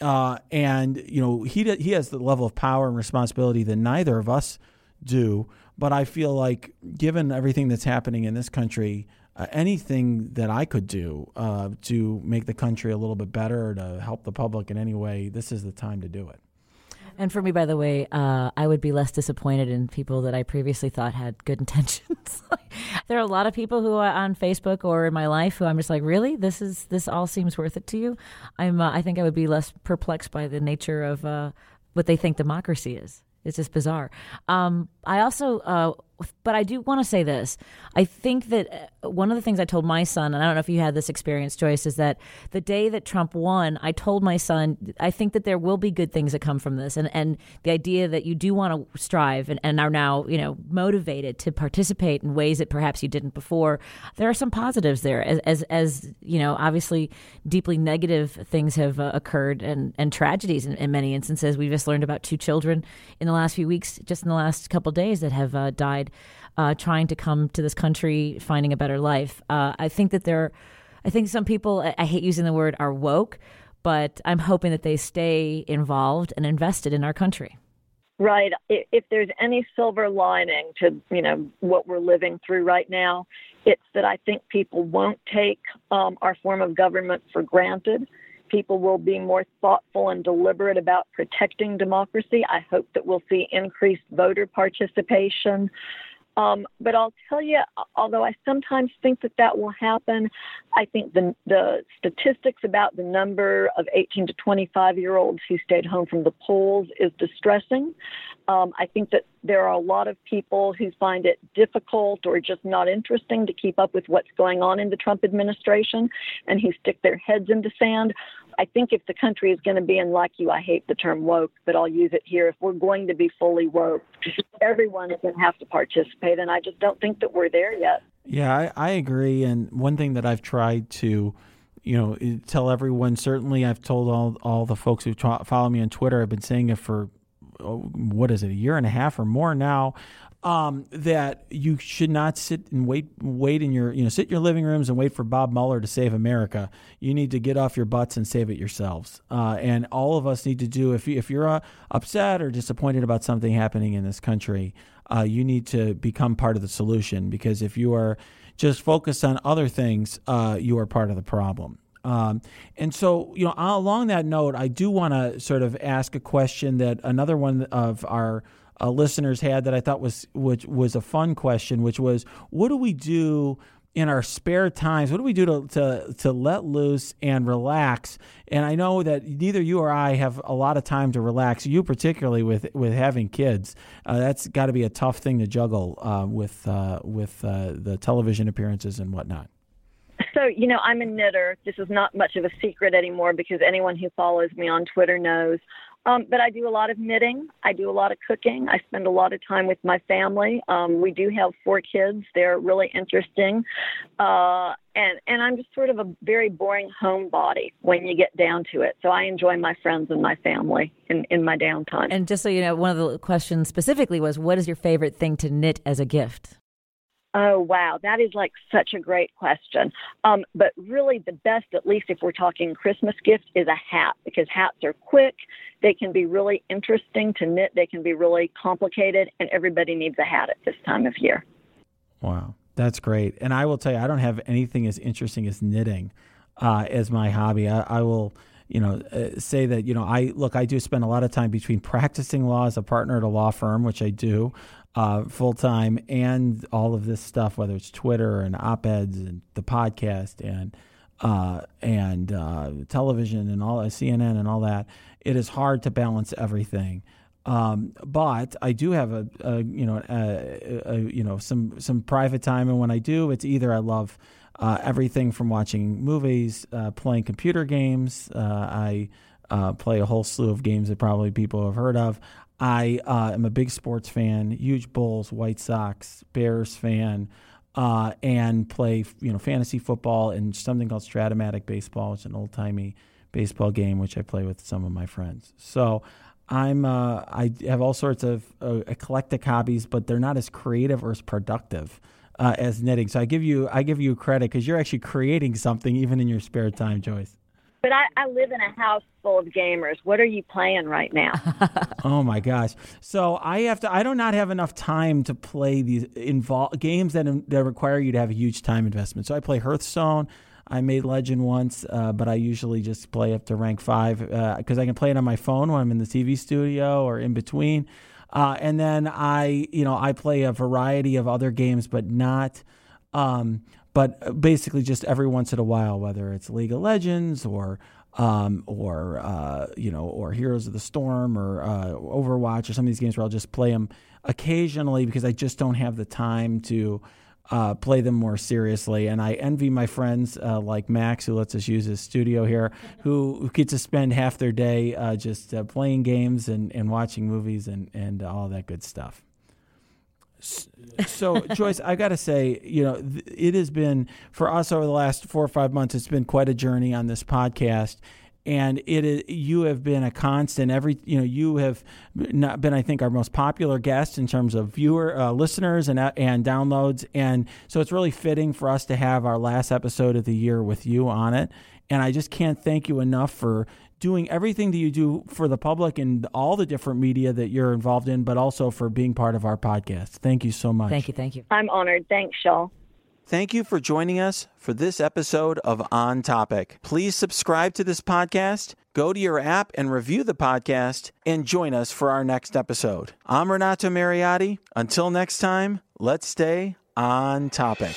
Uh, and you know he he has the level of power and responsibility that neither of us do. But I feel like, given everything that's happening in this country, uh, anything that I could do uh, to make the country a little bit better, to help the public in any way, this is the time to do it. And for me, by the way, uh, I would be less disappointed in people that I previously thought had good intentions. there are a lot of people who are on Facebook or in my life who I'm just like, really, this is this all seems worth it to you. I'm, uh, I think I would be less perplexed by the nature of uh, what they think democracy is. It's just bizarre. Um, I also uh, but I do want to say this. I think that uh, one of the things I told my son, and I don't know if you had this experience, Joyce, is that the day that Trump won, I told my son, I think that there will be good things that come from this. And, and the idea that you do want to strive and, and are now, you know, motivated to participate in ways that perhaps you didn't before, there are some positives there. As, as, as you know, obviously deeply negative things have uh, occurred and, and tragedies in, in, many instances. We've just learned about two children in the last few weeks, just in the last couple days, that have uh, died uh, trying to come to this country, finding a better life. Uh, I think that there, I think some people, I, I hate using the word, are woke, but I'm hoping that they stay involved and invested in our country. Right. If there's any silver lining to you know what we're living through right now, it's that I think people won't take um, our form of government for granted. People will be more thoughtful and deliberate about protecting democracy. I hope that we'll see increased voter participation. Um, but I'll tell you, although I sometimes think that that will happen, I think the, the statistics about the number of 18 to 25 year olds who stayed home from the polls is distressing. Um, I think that there are a lot of people who find it difficult or just not interesting to keep up with what's going on in the Trump administration and who stick their heads in the sand. I think if the country is going to be in, like you, I hate the term woke, but I'll use it here. If we're going to be fully woke, everyone is going to have to participate. And I just don't think that we're there yet. Yeah, I, I agree. And one thing that I've tried to you know, tell everyone. Certainly, I've told all all the folks who follow me on Twitter. I've been saying it for oh, what is it, a year and a half or more now um, that you should not sit and wait wait in your you know sit in your living rooms and wait for Bob Mueller to save America. You need to get off your butts and save it yourselves. Uh, and all of us need to do if you, if you're uh, upset or disappointed about something happening in this country, uh, you need to become part of the solution because if you are just focused on other things, uh, you are part of the problem. Um, and so, you know, along that note, I do want to sort of ask a question that another one of our uh, listeners had that I thought was which was a fun question, which was, what do we do in our spare times? What do we do to, to, to let loose and relax? And I know that neither you or I have a lot of time to relax. You particularly with with having kids, uh, that's got to be a tough thing to juggle uh, with uh, with uh, the television appearances and whatnot. So, you know, I'm a knitter. This is not much of a secret anymore because anyone who follows me on Twitter knows Um, but I do a lot of knitting. I do a lot of cooking. I spend a lot of time with my family. Um, we do have four kids. They're really interesting. Uh, and, and I'm just sort of a very boring homebody when you get down to it. So I enjoy my friends and my family in, in my downtime. And just so you know, one of the questions specifically was what is your favorite thing to knit as a gift? Oh, wow. That is like such a great question. Um, but really, the best, at least if we're talking Christmas gift, is a hat because hats are quick. They can be really interesting to knit. They can be really complicated, and everybody needs a hat at this time of year. Wow. That's great. And I will tell you, I don't have anything as interesting as knitting uh, as my hobby. I, I will you know, uh, say that, you know, I look, I do spend a lot of time between practicing law as a partner at a law firm, which I do uh, full time, and all of this stuff, whether it's Twitter and op eds and the podcast and uh, and uh, television and all CNN and all that. It is hard to balance everything. Um, but I do have a, a you know a, a, you know some some private time, and when I do, it's either I love uh, everything from watching movies, uh, playing computer games. Uh, I uh, play a whole slew of games that probably people have heard of. I uh, am a big sports fan, huge Bulls, White Sox, Bears fan, uh, and play you know fantasy football and something called Strat-O-Matic baseball, which is an old timey baseball game which I play with some of my friends. So I'm I have all sorts of eclectic hobbies, but they're not as creative or as productive uh, as knitting. So I give you I give you credit because you're actually creating something even in your spare time, Joyce. But I, I live in a house full of gamers. What are you playing right now? oh my gosh! So I have to. I do not have enough time to play these involve games that that require you to have a huge time investment. So I play Hearthstone. I made Legend once, uh, but I usually just play up to rank five because uh, I can play it on my phone when I'm in the TV studio or in between. Uh, and then I, you know, I play a variety of other games, but not, um, but basically just every once in a while, whether it's League of Legends or, um, or uh, you know, or Heroes of the Storm or uh, Overwatch or some of these games where I'll just play them occasionally because I just don't have the time to uh, play them more seriously. And I envy my friends uh, like Max, who lets us use his studio here, who, get to spend half their day uh, just uh, playing games and, and watching movies and, and all that good stuff. So, Joyce, I got to say, you know, it has been for us over the last four or five months. It's been quite a journey on this podcast, and it is, you have been a constant. Every you know, you have not been, I think, our most popular guest in terms of viewer uh, listeners and and downloads, and so it's really fitting for us to have our last episode of the year with you on it. And I just can't thank you enough for doing everything that you do for the public and all the different media that you're involved in, but also for being part of our podcast. Thank you so much. Thank you. Thank you. I'm honored. Thanks, Shaw. Thank you for joining us for this episode of On Topic. Please subscribe to this podcast, go to your app and review the podcast, and join us for our next episode. I'm Renato Mariotti. Until next time, let's stay on topic.